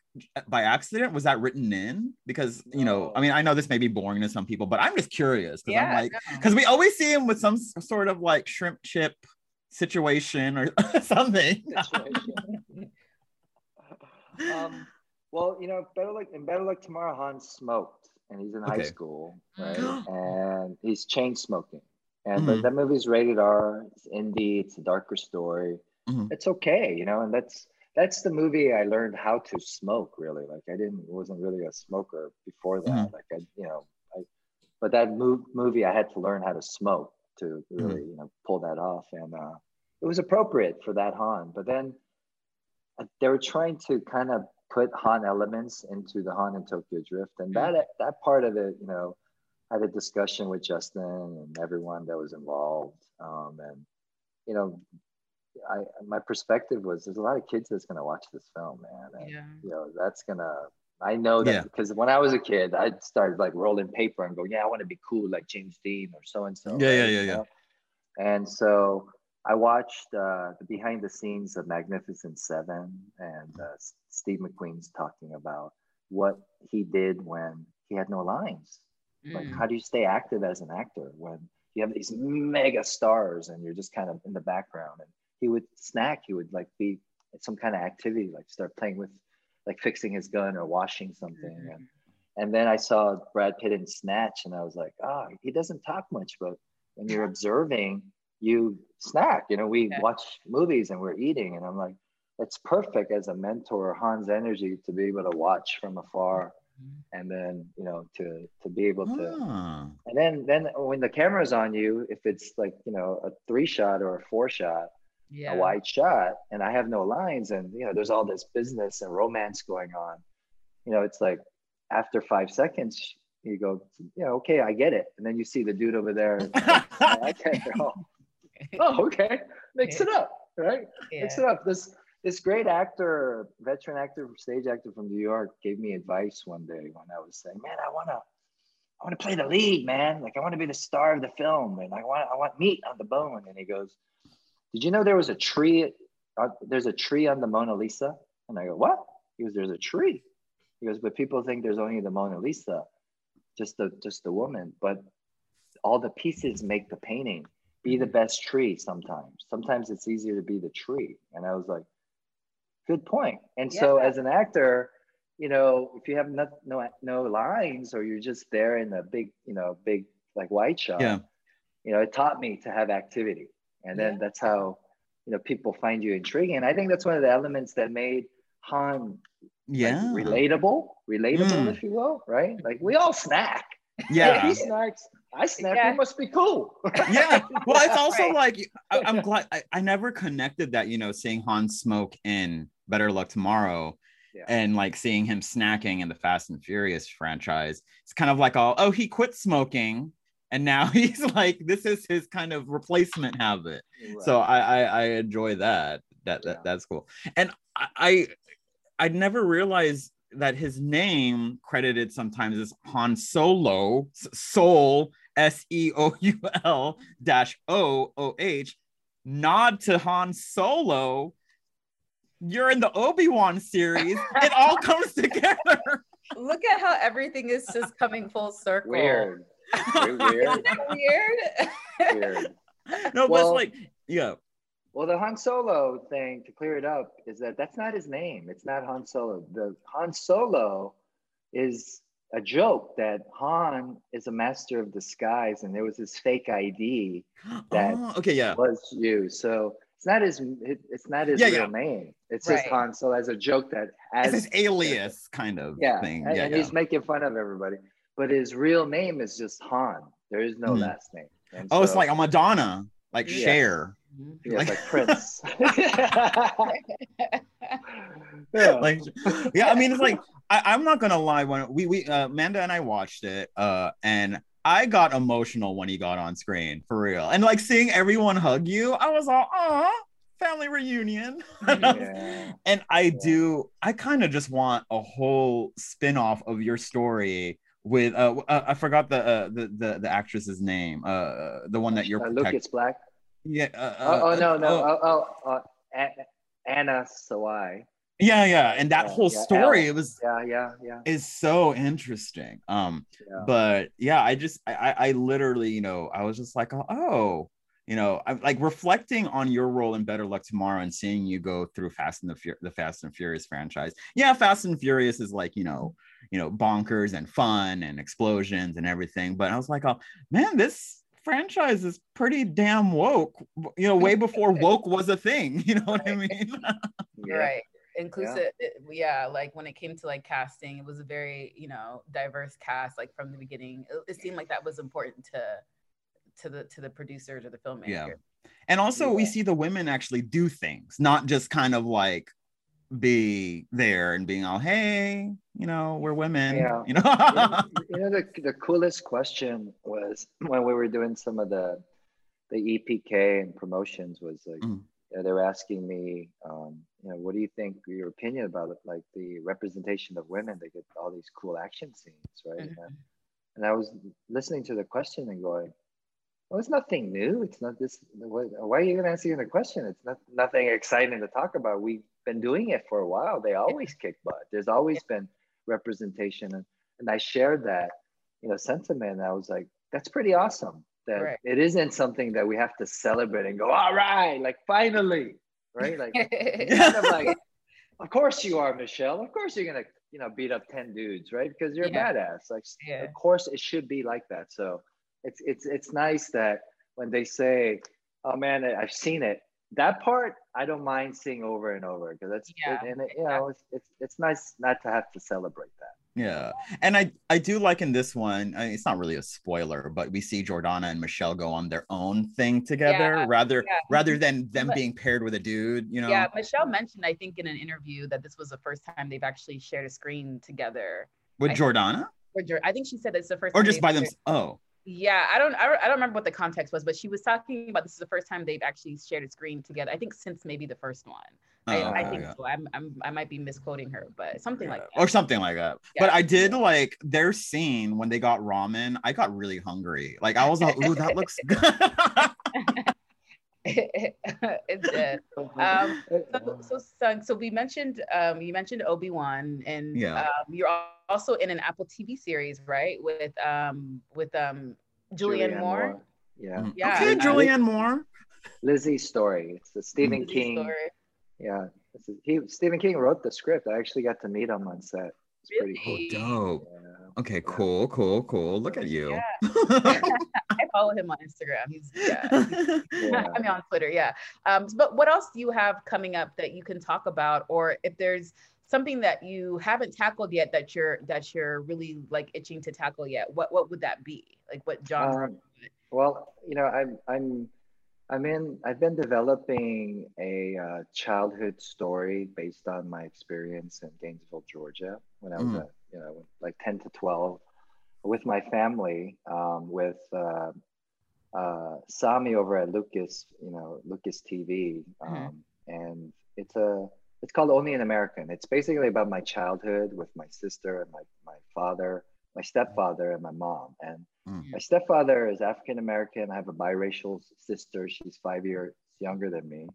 by accident? Was that written in? Because you know, I mean, I know this may be boring to some people, but I'm just curious because I'm Yeah, like, no. because we always see him with some sort of like shrimp chip situation or something. um, well, you know, better luck in better luck tomorrow. Han smoked, and he's in high school, right? and he's chain smoking, And Mhm. but that movie's rated R. It's indie. It's a darker story. Mhm. It's okay, you know. And that's that's the movie I learned how to smoke. Really, like I didn't wasn't really a smoker before that. Mhm. Like I, you know, I. But that mov- movie, I had to learn how to smoke to really, you know, pull that off, and uh, it was appropriate for that Han. But then uh, they were trying to kind of put Han elements into the Han and Tokyo Drift, and that that part of it, you know, I had a discussion with Justin and everyone that was involved, um, and you know, I my perspective was there's a lot of kids that's gonna watch this film, man, and Yeah. you know that's gonna. I know that Yeah. because when I was a kid, I started like rolling paper and go, yeah, I want to be cool like James Dean or so and so. Yeah, yeah, yeah, yeah. And so I watched uh, the behind the scenes of Magnificent Seven, and uh, Steve McQueen's talking about what he did when he had no lines. Like, Mm. how do you stay active as an actor when you have these mega stars and you're just kind of in the background? And he would snack, he would like be at some kind of activity, like start playing with, like fixing his gun or washing something. Mm-hmm. And, and then I saw Brad Pitt in Snatch, and I was like, ah, he doesn't talk much, but when you're observing, you snack. You know, we Yeah. watch movies and we're eating, and I'm like, it's perfect as a mentor, Han's Energy, to be able to watch from afar, and then you know to to be able to, Ah. and then then when the camera's on you, if it's like you know a three shot or a four shot, Yeah. a wide shot, and I have no lines, and you know there's all this business and romance going on, you know, it's like after five seconds. You go, yeah, okay, I get it. And then you see the dude over there. okay, oh, oh, okay, mix it up, right? Mix it up. This this great actor, veteran actor, stage actor from New York, gave me advice one day when I was saying, "Man, I wanna, I wanna play the lead, man. Like I want to be the star of the film, and I want, I want meat on the bone." And he goes, "Did you know there was a tree? Uh, there's a tree on the Mona Lisa?" And I go, "What?" He goes, "There's a tree." He goes, "But people think there's only the Mona Lisa, just the just the woman, but all the pieces make the painting." Be the best tree sometimes. Sometimes it's easier to be the tree. And I was like, good point. And so as an actor, you know, if you have no, no no lines or you're just there in a big, you know, big like wide shot, Yeah. you know, it taught me to have activity. And then Yeah. that's how, you know, people find you intriguing. And I think that's one of the elements that made Han like, Yeah. relatable, relatable, Mm. if you will, right? Like we all snack. Yeah. he snacks. I snack. Yeah. We must be cool. yeah well it's also Right. like I, i'm glad I, I never connected that you know seeing han smoke in better luck tomorrow Yeah. and like seeing him snacking in the fast and furious franchise it's kind of like all oh he quit smoking and now he's like this is his kind of replacement habit so I, I i enjoy that that, that Yeah. that's cool and i i i never realized that his name credited sometimes as Han Solo, S- Soul, S E O U L dash O O H, nod to Han Solo. You're in the Obi Wan series. It all comes together. Look at how everything is just coming full circle. weird. Weird. Weird. Isn't that weird? weird. No, but Well- it's like, yeah, Well, the Han Solo thing, to clear it up, is that that's not his name. It's not Han Solo. The Han Solo is a joke that Han is a master of disguise, and there was this fake ID that oh, okay, yeah, was you. So it's not his. It's not his Yeah, real yeah. name. It's just Right. Han Solo as a joke that as it's his alias kind of yeah, thing. and, yeah, and he's making fun of everybody. But his real name is just Han. There is no Hmm. last name. And oh, it's like a Madonna, like Yeah. Cher. Yeah, like- like, Prince. yeah. like yeah i mean it's like I, i'm not gonna lie when we we uh, amanda and i watched it uh and i got emotional when he got on screen for real and like seeing everyone hug you i was all oh family reunion yeah. and i do i kind of just want a whole spin-off of your story with uh, uh i forgot the, uh, the the the actress's name uh the one that you're Uh, protect- Lucas Black. Yeah uh, Oh, oh uh, no, no. oh, Oh, oh, uh, Anna Sawai. yeah yeah and that Yeah, whole yeah, story it was Yeah, yeah, yeah. is so interesting um yeah. but yeah i just I, I I literally you know i was just like oh you know i'm like reflecting on your role in better luck tomorrow and seeing you go through fast and the, Fur- the fast and furious franchise yeah fast and furious is like you know you know bonkers and fun and explosions and everything but i was like oh man this franchise is pretty damn woke. You know, way before woke was a thing. You know what I mean? You're right. Inclusive, yeah. yeah. Like when it came to like casting, it was a very you know diverse cast. Like from the beginning, it, it seemed like that was important to to the to the producers or the filmmaker. Yeah. And also, yeah. we see the women actually do things, not just kind of like be there and being all, hey, you know, we're women. Yeah. You know, you know, the, the coolest question was when we were doing some of the the EPK and promotions was like mm. you know, they were asking me, um, you know, what do you think your opinion about it, like the representation of women? They get all these cool action scenes, right? Mm-hmm. And, and I was listening to the question and going, well, it's nothing new. It's not this. Why are you to answer the question? It's not nothing exciting to talk about. We've been doing it for a while. They always kick butt. There's always been representation, and, and I shared that, you know, sentiment. I was like, that's pretty awesome. That right. it isn't something that we have to celebrate and go, all right, like finally, right? Like, kind of like, of course you are, Michelle. Of course you're gonna, you know, beat up ten dudes, right? Because you're yeah. a badass. Like, yeah. of course it should be like that. So it's it's it's nice that when they say, "Oh man, I've seen it," that part I don't mind seeing over and over because that's yeah, it, and it, you know it's, it's it's nice not to have to celebrate that. Yeah, and I I do like in this one. I mean, it's not really a spoiler, but we see Jordana and Michelle go on their own thing together, yeah, rather yeah. rather than them being paired with a dude. You know. Yeah, Michelle mentioned I think in an interview that this was the first time they've actually shared a screen together. With I Jordana. Think, I think she said it's the first. Or just by them. Oh. Yeah, I don't, I don't, I don't remember what the context was, but she was talking about this is the first time they've actually shared a screen together. I think since maybe the first one. Oh, I, I, think yeah. so. I'm, I'm, I might be misquoting her, but something yeah. like that. Or something like that. Yeah. But I did like their scene when they got ramen. I got really hungry. Like I was like, ooh, that looks good. it did. Um, so, so, so, so we mentioned, um, you mentioned Obi Wan, and yeah. um, you're also in an Apple TV series, right? With um, with um, Julianne, Julianne Moore. Moore. Yeah. Mm. yeah. Okay, Julianne Moore. Lisey's story. It's the Stephen Lisey's King. Story. Yeah, he Stephen King wrote the script. I actually got to meet him on set. It's really? pretty cool. Dope. Yeah. Okay, cool, cool, cool. Look at you. Yeah. I follow him on Instagram. He's yeah. yeah. I mean on Twitter, yeah. Um, but what else do you have coming up that you can talk about, or if there's something that you haven't tackled yet that you're that you're really like itching to tackle yet? What what would that be? Like what genre? Um, well, you know, I'm I'm I'm in. I've been developing a uh, childhood story based on my experience in Gainesville, Georgia, when I was mm. a you know, like 10 to 12 with my family, um, with uh, uh, Sami over at Lucas, you know, Lucas TV. Um, mm-hmm. And it's a, it's called Only an American. It's basically about my childhood with my sister and my, my father, my stepfather and my mom. And mm-hmm. my stepfather is African American. I have a biracial sister. She's five years younger than me.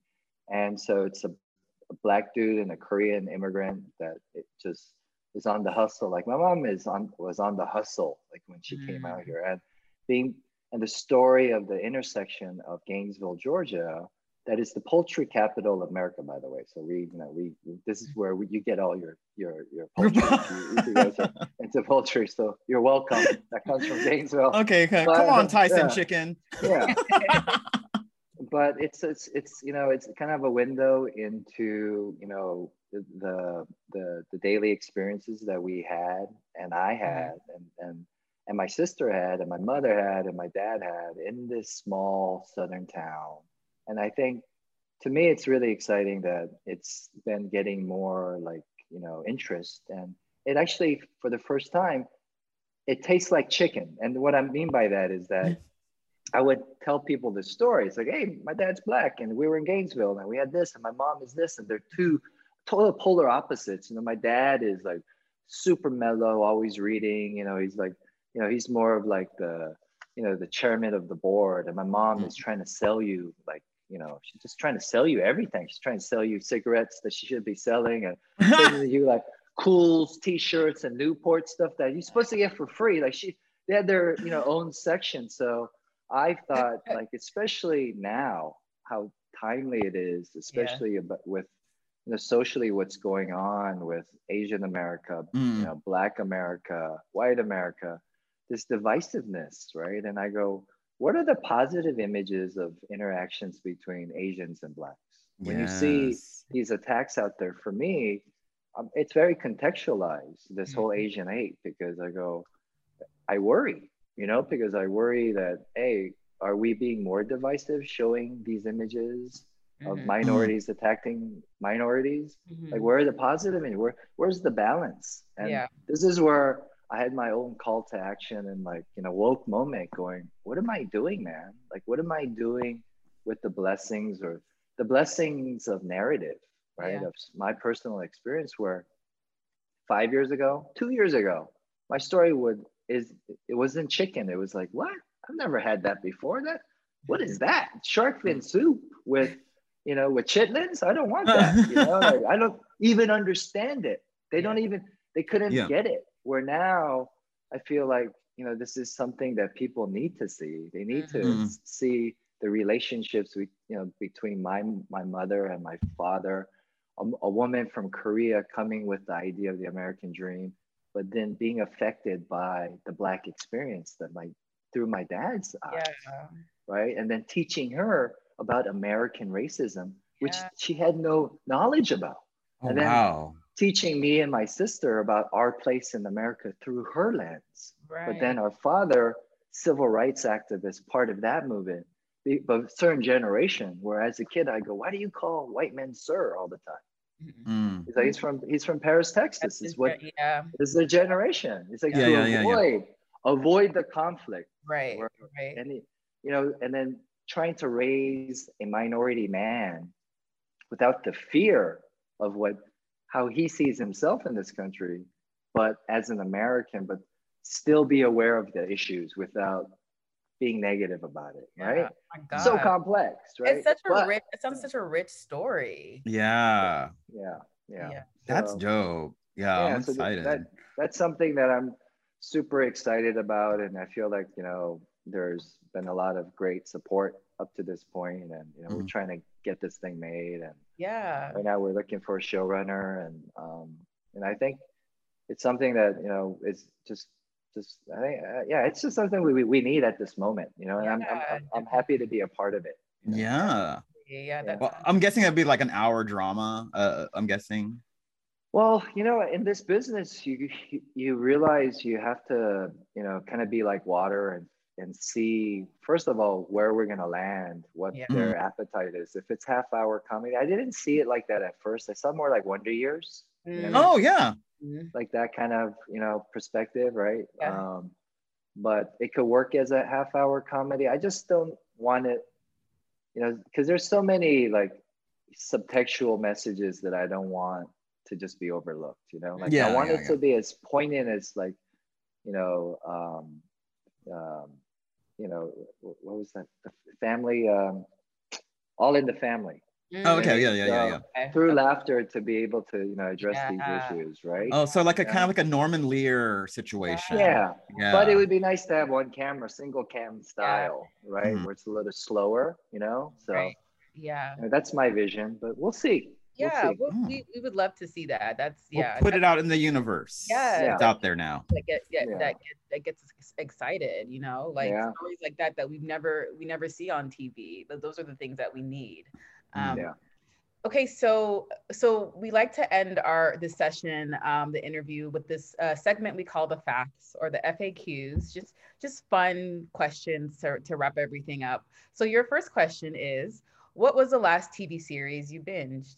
And so it's a, a black dude and a Korean immigrant that it just is on the hustle. Like my mom is on was on the hustle like when she mm. came out mm. here and being and the story of the intersection of Gainesville, Georgia, that is the poultry capital of America, by the way. So we, you know, we this is where we, you get all your your your poultry. you, you guys are into poultry, so you're welcome. That comes from Gainesville. Okay, okay. But, come on, Tyson yeah. chicken. Yeah. but it's it's it's you know it's kind of a window into you know the the the daily experiences that we had and I mm-hmm. had and and and my sister had and my mother had and my dad had in this small southern town. And I think to me it's really exciting that it's been getting more like, you know, interest and it actually for the first time it tastes like chicken. And what I mean by that is that mm-hmm. I would tell people the story. It's like, hey, my dad's black and we were in Gainesville and we had this and my mom is this and they're two total polar opposites. You know, my dad is like super mellow, always reading. You know, he's like, you know, he's more of like the, you know, the chairman of the board. And my mom is mm. trying to sell you like, you know, she's just trying to sell you everything. She's trying to sell you cigarettes that she should be selling and you like Kools, t-shirts, and Newport stuff that you're supposed to get for free. Like she, they had their, you know, own section. So I thought, like, especially now, how timely it is, especially yeah. about, with you know, socially what's going on with Asian America, mm. you know, Black America, White America, this divisiveness, right? And I go, what are the positive images of interactions between Asians and blacks? When you see these attacks out there, for me, um, it's very contextualized. This whole Mhm. Asian hate because I go, I worry, you know, because I worry that hey, are we being more divisive, showing these images of Mhm. minorities attacking minorities? Mhm. Like, where are the positive and where where's the balance? And Yeah. this is where I had my own call to action and like you know woke moment going, what am I doing, man? Like, what am I doing with the blessings or the blessings of narrative, right? Yeah. Of my personal experience where five years ago, two years ago, my story would is it wasn't chicken. It was like, what? I've never had that before. That what is that? Shark fin soup with you know with chitlins? I don't want that. You know, like, I don't even understand it. They don't even they couldn't Yeah. get it. Where now I feel like you know this is something that people need to see. They need to Mhm. see the relationships we, you know between my my mother and my father. A woman from Korea coming with the idea of the American dream, but then being affected by the black experience that my through my dad's eyes, Yeah. right? And then teaching her about American racism, which Yeah. she had no knowledge about Oh, And then- wow. teaching me and my sister about our place in America through her lens. Right. But then our father, civil rights activist, part of that movement, but certain generation, where as a kid I go, why do you call white men sir all the time? Mhm. Mm. He's like, he's from he's from Paris, Texas. That's Is his- what yeah. is the generation. It's like Yeah, to yeah, yeah, yeah. avoid avoid the conflict. Right. Where- Right. and it- you know and then trying to raise a minority man without the fear of what how he sees himself in this country but as an american but still be aware of the issues without being negative about it Yeah. right My God. so complex right It's such a But- rich. It sounds such a rich story. Yeah. yeah yeah, Yeah. That's So- dope. Yeah, I'm so excited. that, that's something that I'm super excited about, and I feel like you know there's been a lot of great support up to this point, and you know we're Mhm. trying to get this thing made, and Yeah. right now we're looking for a showrunner, and um, and I think it's something that you know is just just I think uh, yeah, it's just something we, we, we need at this moment, you know, and I'm, I'm, I'm I'm happy to be a part of it. you know? yeah. Yeah. That Well, I'm guessing it'd be like an hour drama. Uh, I'm guessing. Well, you know, in this business, you you realize you have to, you know, kind of be like water and and see first of all where we're gonna land, what Yeah. their appetite is. If it's half hour comedy, I didn't see it like that at first. I saw more like Wonder Years, you know, Mm. Oh yeah. Mhm. like that kind of you know perspective, right? Yeah. Um, but it could work as a half hour comedy. I just don't want it, you know, because there's so many like subtextual messages that I don't want to just be overlooked. You know, like Yeah, I want yeah, it to be as poignant as like, you know, um, um, you know, what was that? The family, um, all in the family. Oh, okay. Yeah, yeah, yeah, yeah. Okay. Through laughter to be able to, you know, address Yeah. these issues, right? Oh, so like a kind of like a Norman Lear situation. Yeah. Yeah. But it would be nice to have one camera, single cam style, right? Mhm. Where it's a little slower, you know? So Right. Yeah. I mean, that's my vision, but we'll see. We'll Yeah. see. Well, Mm. we, we would love to see that. That's We'll yeah. put it out in the universe. Yeah. It's out there now. that get, yeah, Yeah. that get, that gets us excited, you know, like Yeah. stories like that that we've never we never see on TV. But those are the things that we need. Um, Yeah. Okay, so so we like to end our this session, um, the interview with this uh, segment we call the facts or the FAQs, just just fun questions to, to wrap everything up. So your first question is, what was the last TV series you binged?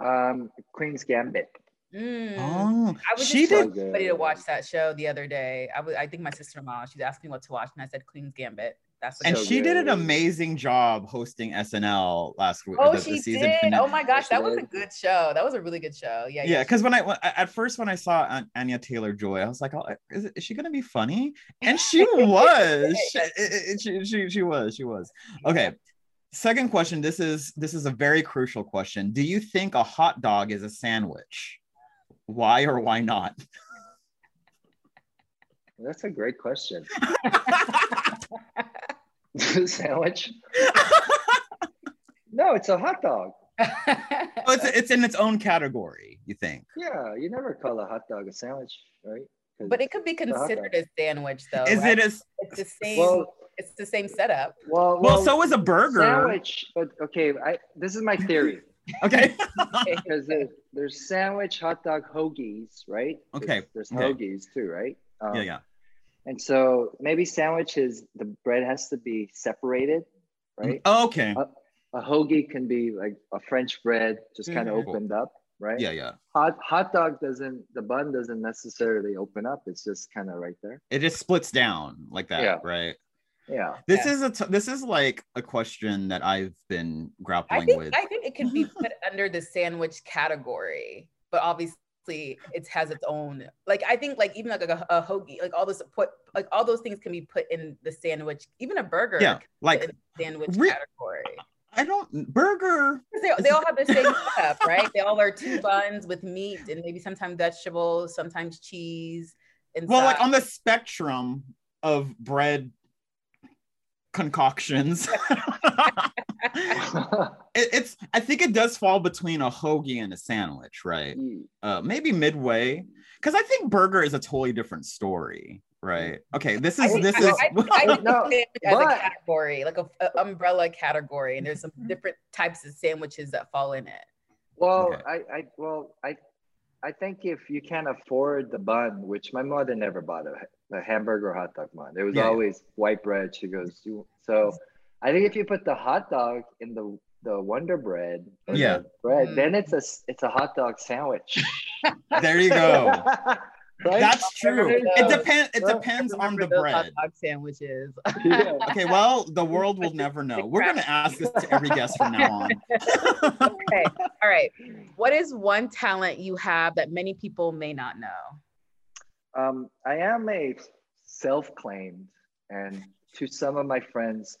Um, Queen's Gambit. Mm. Oh, I was she just did. so ready to watch that show the other day. I was, I think my sister-in-law, she asked me what to watch, and I said Queen's Gambit. That's And So she did an amazing job hosting SNL last week. Oh, the- the she season did. finale. Oh my gosh, that was a good show. That was a really good show. Yeah, yeah because when i when- at first when i saw An- anya taylor joy i was like oh, is, it- is she gonna be funny and she was she, it- it- she, she, she was she was okay second question this is this is a very crucial question do you think a hot dog is a sandwich why or why not That's a great question. Sandwich? No, it's a hot dog. Oh, it's, it's in its own category you think Yeah, you never call a hot dog a sandwich, right? but it could be considered dog. a sandwich, though. is right? it as It's the same. Well, It's the same setup. Well, Well, so is a burger. Sandwich, but okay. I this is my theory Okay. because there's sandwich, hot dog, hoagies, right? There's- Okay, There's, okay. hoagies too, right? Um, yeah, yeah. And so maybe sandwiches, the bread has to be separated, right? Okay. Uh, A hoagie can be like a French bread, just kind of Mhm. opened up, right? Yeah, yeah. Hot hot dog doesn't the bun doesn't necessarily open up. It's just kind of right there. It just splits down like that, Yeah. right? Yeah. This Yeah. is a t- this is like a question that I've been I grappling think with. I think it could be put under the sandwich category, but obviously it has its own. Like I think like even like a, a hoagie, like all this put like all those things can be put in the sandwich. Even a burger, yeah, can be put like sandwich re- category. I don't burger. They, they all have the same stuff, right? They all are two buns with meat and maybe sometimes vegetables, sometimes cheese. Inside. Well, like on the spectrum of bread concoctions, it, it's I think it does fall between a hoagie and a sandwich, right? Mm. Uh, maybe midway, because I think burger is a totally different story, right? Mm. Okay, this is think- this I, is I, I think No, as but- a category, like a, a umbrella category, and there's some mm-hmm. different types of sandwiches that fall in it. Well, Okay. I, I, well, I, I think if you can't afford the bun, which my mother never bought a, a hamburger or hot dog bun, it was Yeah, yeah. always white bread. She goes, you, so I think if you put the hot dog in the the Wonder Bread, or the Yeah. bread, Mm. then it's a it's a hot dog sandwich. there you go. right? That's true. It depends. It depends on the those hot bread. dog sandwiches. Yeah. Okay, well, the world will never know. We're gonna ask this to every guest from now on. okay, all right. What is one talent you have that many people may not know? Um, I am a self-claimed, and to some of my friends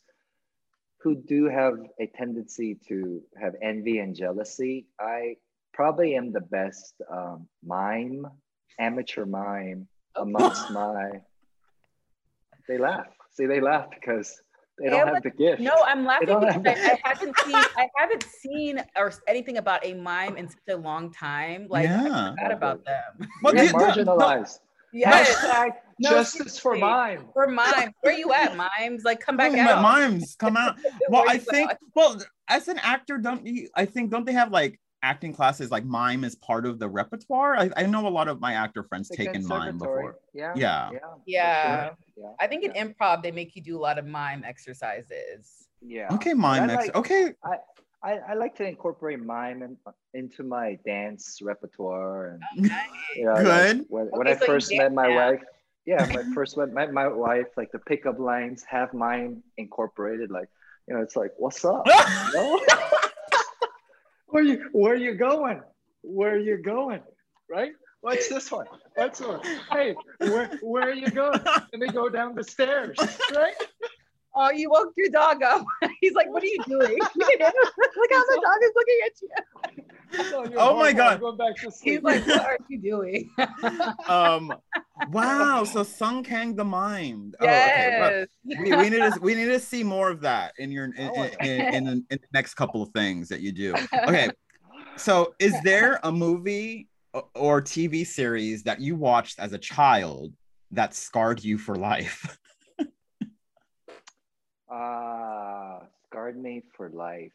who do have a tendency to have envy and jealousy, I probably am the best um, mime, amateur mime oh. amongst my. They laugh. See, they laugh because they don't have the gift. No, I'm laughing don't because have I, that. I haven't seen I haven't seen or anything about a mime in such a long time. Like Yeah. I forgot about them. Well, We're dude, no- no- marginalized. Yes, Hashtag No, justice for seriously. mime. for mime. Where you at, mimes? Like come back Oh, out. mimes come out. Well, I think at? well, as an actor, don't you I think don't they have like acting classes like mime is part of the repertoire? I, I know a lot of my actor friends The taken mime before. Yeah. Yeah. Yeah. for Yeah. sure. Yeah. I think in improv they make you do a lot of mime exercises. Yeah. Okay, mime. Ex- like- okay. I, I like to incorporate mime in, into my dance repertoire and Oh, nice. you know, Good. when, when Okay, I so you first met my now. wife, yeah, my first met my, my wife, like the pickup lines have mime incorporated. Like, you know, it's like, what's up? You know? Where you where you going? Where you going? Right? What's this one? What's one? Hey, where where are you going? Let me go down the stairs. Right? Oh, you woke your dog up. He's like, "What are you doing?" Look how the dog is looking at you. So Oh my horrible, God. Go back to He's like, "What are you doing?" um wow so sung kang the mime Oh, okay. Well, yes. we, we need to we need to see more of that in your in, Oh. in, in, in, the- in the next couple of things that you do okay so is there a movie or tv series that you watched as a child that scarred you for life Ah, scarred me for life.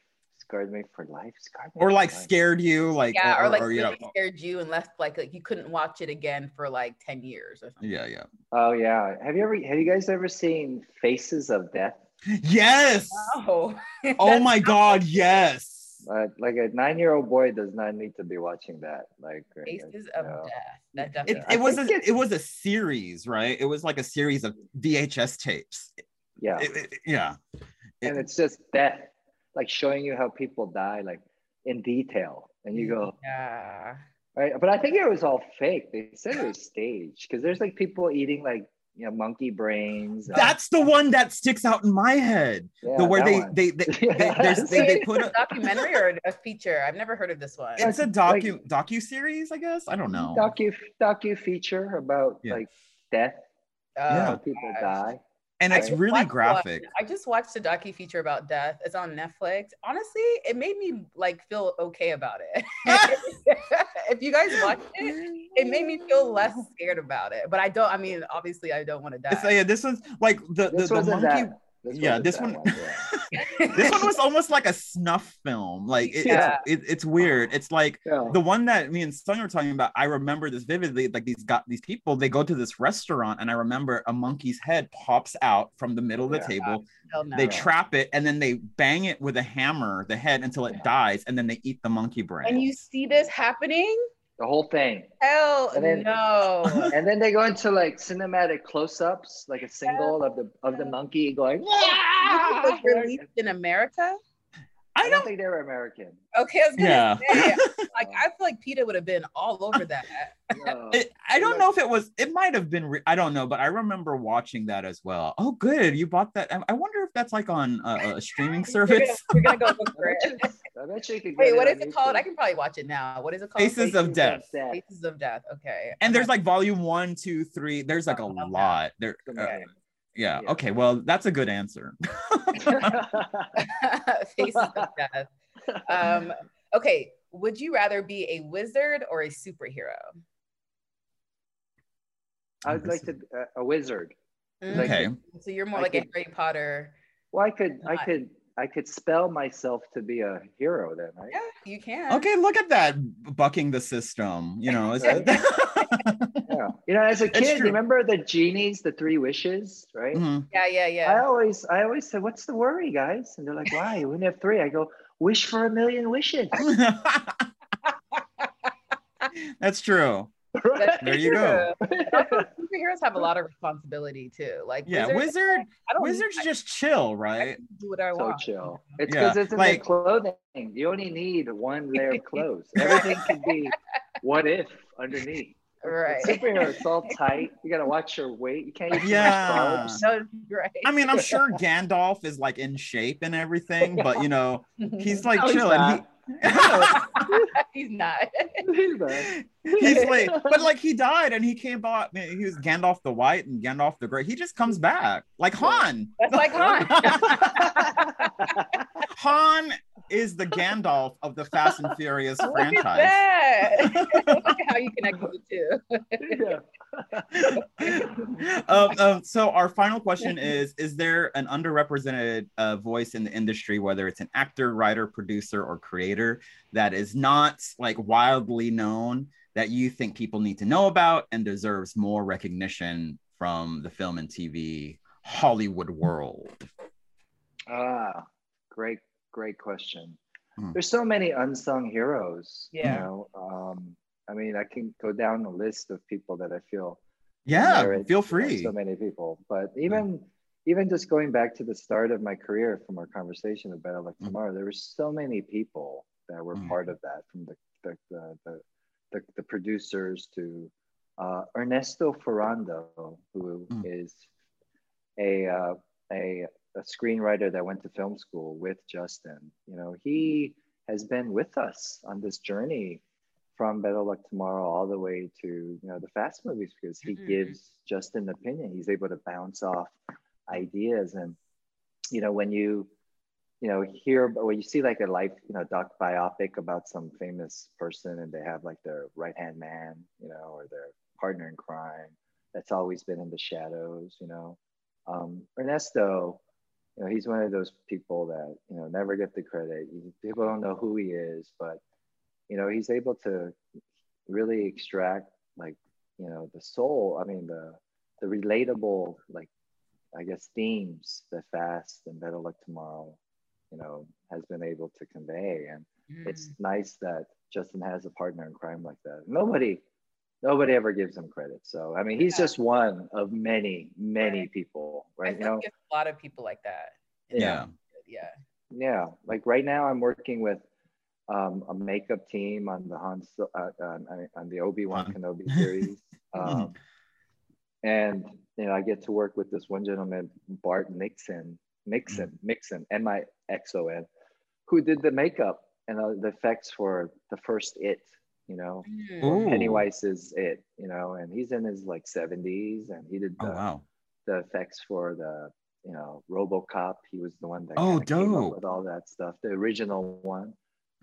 Scarred me for life. Scarred me or for like life. scared you like Yeah, or, like you really know scared you and left like, like you couldn't watch it again for like ten years or something. yeah yeah Oh yeah. Have you ever? Have you guys ever seen Faces of Death? yes Oh, oh my god yes Uh, like a nine-year-old boy does not need to be watching that. Like uh, Faces you of know. Death. That it, it was a, it was a series right it was like a series of vhs tapes Yeah, It- it- yeah and it's just death, like showing you how people die, like in detail, and you go, yeah. right? But I think it was all fake. They said it was staged because there's like people eating like you know monkey brains. and- That's uh, the one that sticks out in my head. yeah, the where they, one. they they they, Yeah. there's, So they, they put a a documentary or a feature. I've never heard of this one. it's a Like- docu docu series, I guess. I don't know. docu docu feature about Yeah. like death, oh, Yeah. how Oh, people gosh. die. And it's really graphic. one- I just watched a docu feature about death. It's on Netflix. Honestly, it made me like feel okay about it. if you guys watched it, it made me feel less scared about it. But I don't. I mean, obviously, I don't want to die. It's, yeah, this one's like the the, This the wasn't monkey. that. This yeah, this one. one, yeah. this one was almost like a snuff film. Like it, Yeah. it's it, it's weird. It's like Yeah. the one that me and Sung were talking about. I remember this vividly. Like these got these people. They go to this restaurant, and I remember a monkey's head pops out from the middle of the Yeah. table. They trap it, and then they bang it with a hammer, the head, until it Yeah. dies, and then they eat the monkey brain. and you see this happening? The whole thing. Hell And then- no. And then they go into like cinematic close-ups, like a single of the of the monkey going. Ah! This was released in America. I I don't don't. think they were American. Okay, I was gonna Yeah. say, like I feel like PETA would have been all over that. No. It, I don't know if it was. It might have been. Re- I don't know, but I remember watching that as well. Oh, good, you bought that. I, I wonder if that's like on a, a streaming We're gonna, service. we're gonna go look for it. You, I bet you could get Wait, what on is it called? I can probably watch it now. What is it called? Faces of Death. Faces of Death. Okay. and there's like volume one, two, three. There's like a okay. lot. There. Uh, yeah. Yeah. Okay. Well, that's a good answer. Faces of Death. Um, okay. Would you rather be a wizard or a superhero? I would like to uh, a wizard. Like- okay. So you're more I like a Harry Potter. Well, I could, I could, I could spell myself to be a hero then, right? Yeah, you can. Okay. Look at that, bucking the system. You know. Is Right. Yeah. You know, as a kid, remember the genies, the three wishes, right? Mhm. Yeah, yeah, I always, I always said, "What's the worry, guys?" And they're like, "Why? You wouldn't have three. I go, "Wish for a million wishes." That's true. Right? There you go. Also, superheroes have a lot of responsibility too. Like Yeah, wizards, wizard. I don't Wizards I, just chill, right? can do what I so want. chill. It's Yeah, because it's in like- the clothing. You only need one layer of clothes. Everything can be what if underneath. Right. Superhero, it's all tight. You gotta watch your weight. You can't eat Yeah. much carbs. No, right. I mean, I'm sure Gandalf is like in shape and everything, but you know, he's like No, he's chilling. not. He's not. He's not. he's like, but like he died and he came back. He was Gandalf the White and Gandalf the Great. He just comes back like Han. That's like Han. Han is the Gandalf of the Fast and Furious Look at franchise. that. Look at how you connect the two. yeah. um, um, so our final question is is there an underrepresented uh, voice in the industry whether it's an actor writer producer or creator that is not like wildly known that you think people need to know about and deserves more recognition from the film and tv hollywood world Ah, great, great question. Hmm. There's so many unsung heroes. Yeah. You know, um, I mean, I can go down a list of people that I feel. yeah merit, feel you know, free So many people, but even even just going back to the start of my career from our conversation about Like Mm. Tomorrow, there were so many people that were part of that, from the the the the, the, the producers to uh, Ernesto Foronda, who Mm. is a, uh, a a screenwriter that went to film school with Justin. You know, he has been with us on this journey from Better Luck Tomorrow all the way to you know the fast movies because he Mhm. gives just an opinion. He's able to bounce off ideas and you know when you you know hear when you see like a life you know doc biopic about some famous person and they have like their right hand man you know or their partner in crime that's always been in the shadows you know um, Ernesto you know he's one of those people that you know never get the credit. People don't know who he is but you know he's able to really extract like you know the soul i mean the the relatable like i guess themes that fast and better luck tomorrow you know has been able to convey. And it's nice that justin has a partner in crime like that. Nobody nobody ever gives him credit. So i mean he's Yeah. just one of many many people right? You know a lot of people like that. yeah Yeah. yeah like right now i'm working with um, a makeup team on the Han, So- uh, on, on the obi-wan Fun. kenobi series um, and you know i get to work with this one gentleman bart nixon mixon mixon m-i-x-o-n who did the makeup and uh, the effects for the first it you know Mm. Ooh. pennywise is it you know and he's in his like 70s and he did the, oh wow the effects for the you know RoboCop. He was the one that Oh, up dope. with all that stuff, the original one.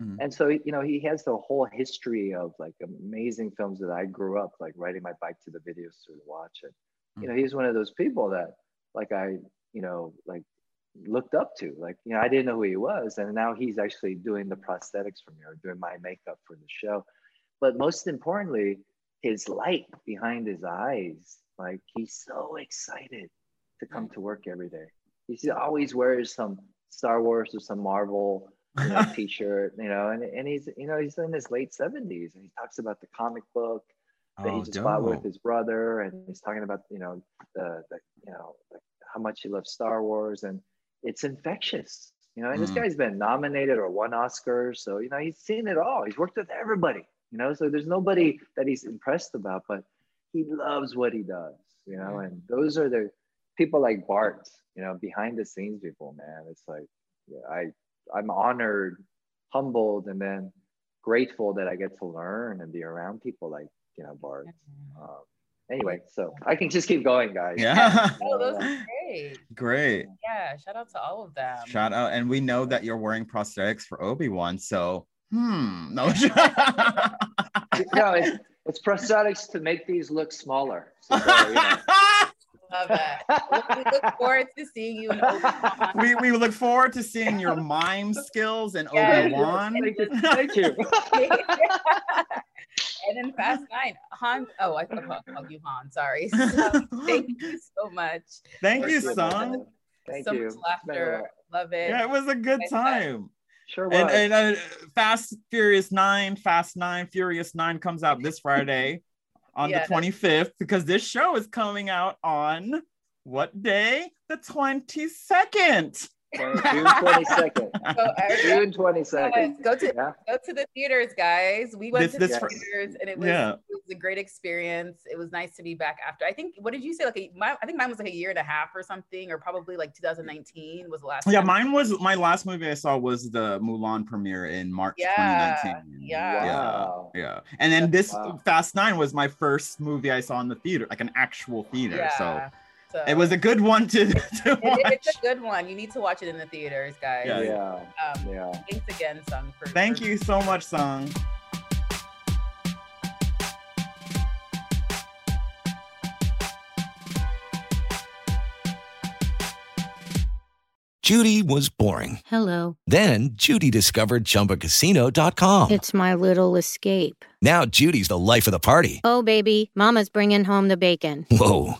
Mhm. And so you know he has the whole history of like amazing films that I grew up like riding my bike to the video store to watch it. You know Mhm. he's one of those people that like I you know like looked up to. Like, you know, I didn't know who he was. And now he's actually doing the prosthetics for me or doing my makeup for the show. But most importantly, his light behind his eyes, like he's so excited to come to work every day. He always wears some Star Wars or some Marvel you know, t-shirt, you know, and, and he's, you know, he's in his late 70s and he talks about the comic book that oh, he just dope. bought with his brother. And he's talking about, you know, the, the you know, the, how much he loves Star Wars and it's infectious, you know, and mm. this guy's been nominated or won Oscars. So, you know, he's seen it all. He's worked with everybody, you know, so there's nobody that he's impressed about, but he loves what he does, you know, and those are the people like Bart, you know, behind the scenes people, man. It's like, yeah, I, I'm honored, humbled, and then grateful that I get to learn and be around people like, you know, Bart. Um, anyway, so I can just keep going, guys. Yeah. oh, those are great. Great. Yeah. Shout out to all of them. Shout out. And we know that you're wearing prosthetics for Obi-Wan. So, hmm. No. no, it's, it's, prosthetics to make these look smaller. So, you know. Love it. we look forward to seeing you in Obi-Wan. We, we look forward to seeing your mime skills in yes. Obi-Wan. Thank you. Thank you. and then Fast Nine, Han. Oh, I thought call you Han. Sorry. So, thank you so much. Thank you, son. Thank so you. much laughter. Love it. Yeah, it was a good time. Sure was. And, and uh, Fast Furious Nine, Fast Nine, Furious Nine comes out this Friday on yes. the 25th because this show is coming out on what day? The 22nd. June 22nd. So, June 22nd. Go to yeah. go to the theaters, guys. We went this, to this the theaters and it was, yeah. it was a great experience. It was nice to be back after. I think what did you say? Like a, my, I think mine was like a year and a half or something, or probably like 2019 was the last. Yeah, time. mine was my last movie I saw was the Mulan premiere in March yeah. 2019. Yeah. Wow. Yeah. Yeah. And then this wow. Fast Nine was my first movie I saw in the theater, like an actual theater. Yeah. So so it was a good one to, to watch. it's a good one. You need to watch it in the theaters, guys. Yeah. Yeah. Um, yeah. Thanks again, Sung. For, Thank for- you so much, Sung. Judy was boring. Hello. Then Judy discovered ChumbaCasino.com. It's my little escape. Now Judy's the life of the party. Oh, baby, Mama's bringing home the bacon. Whoa.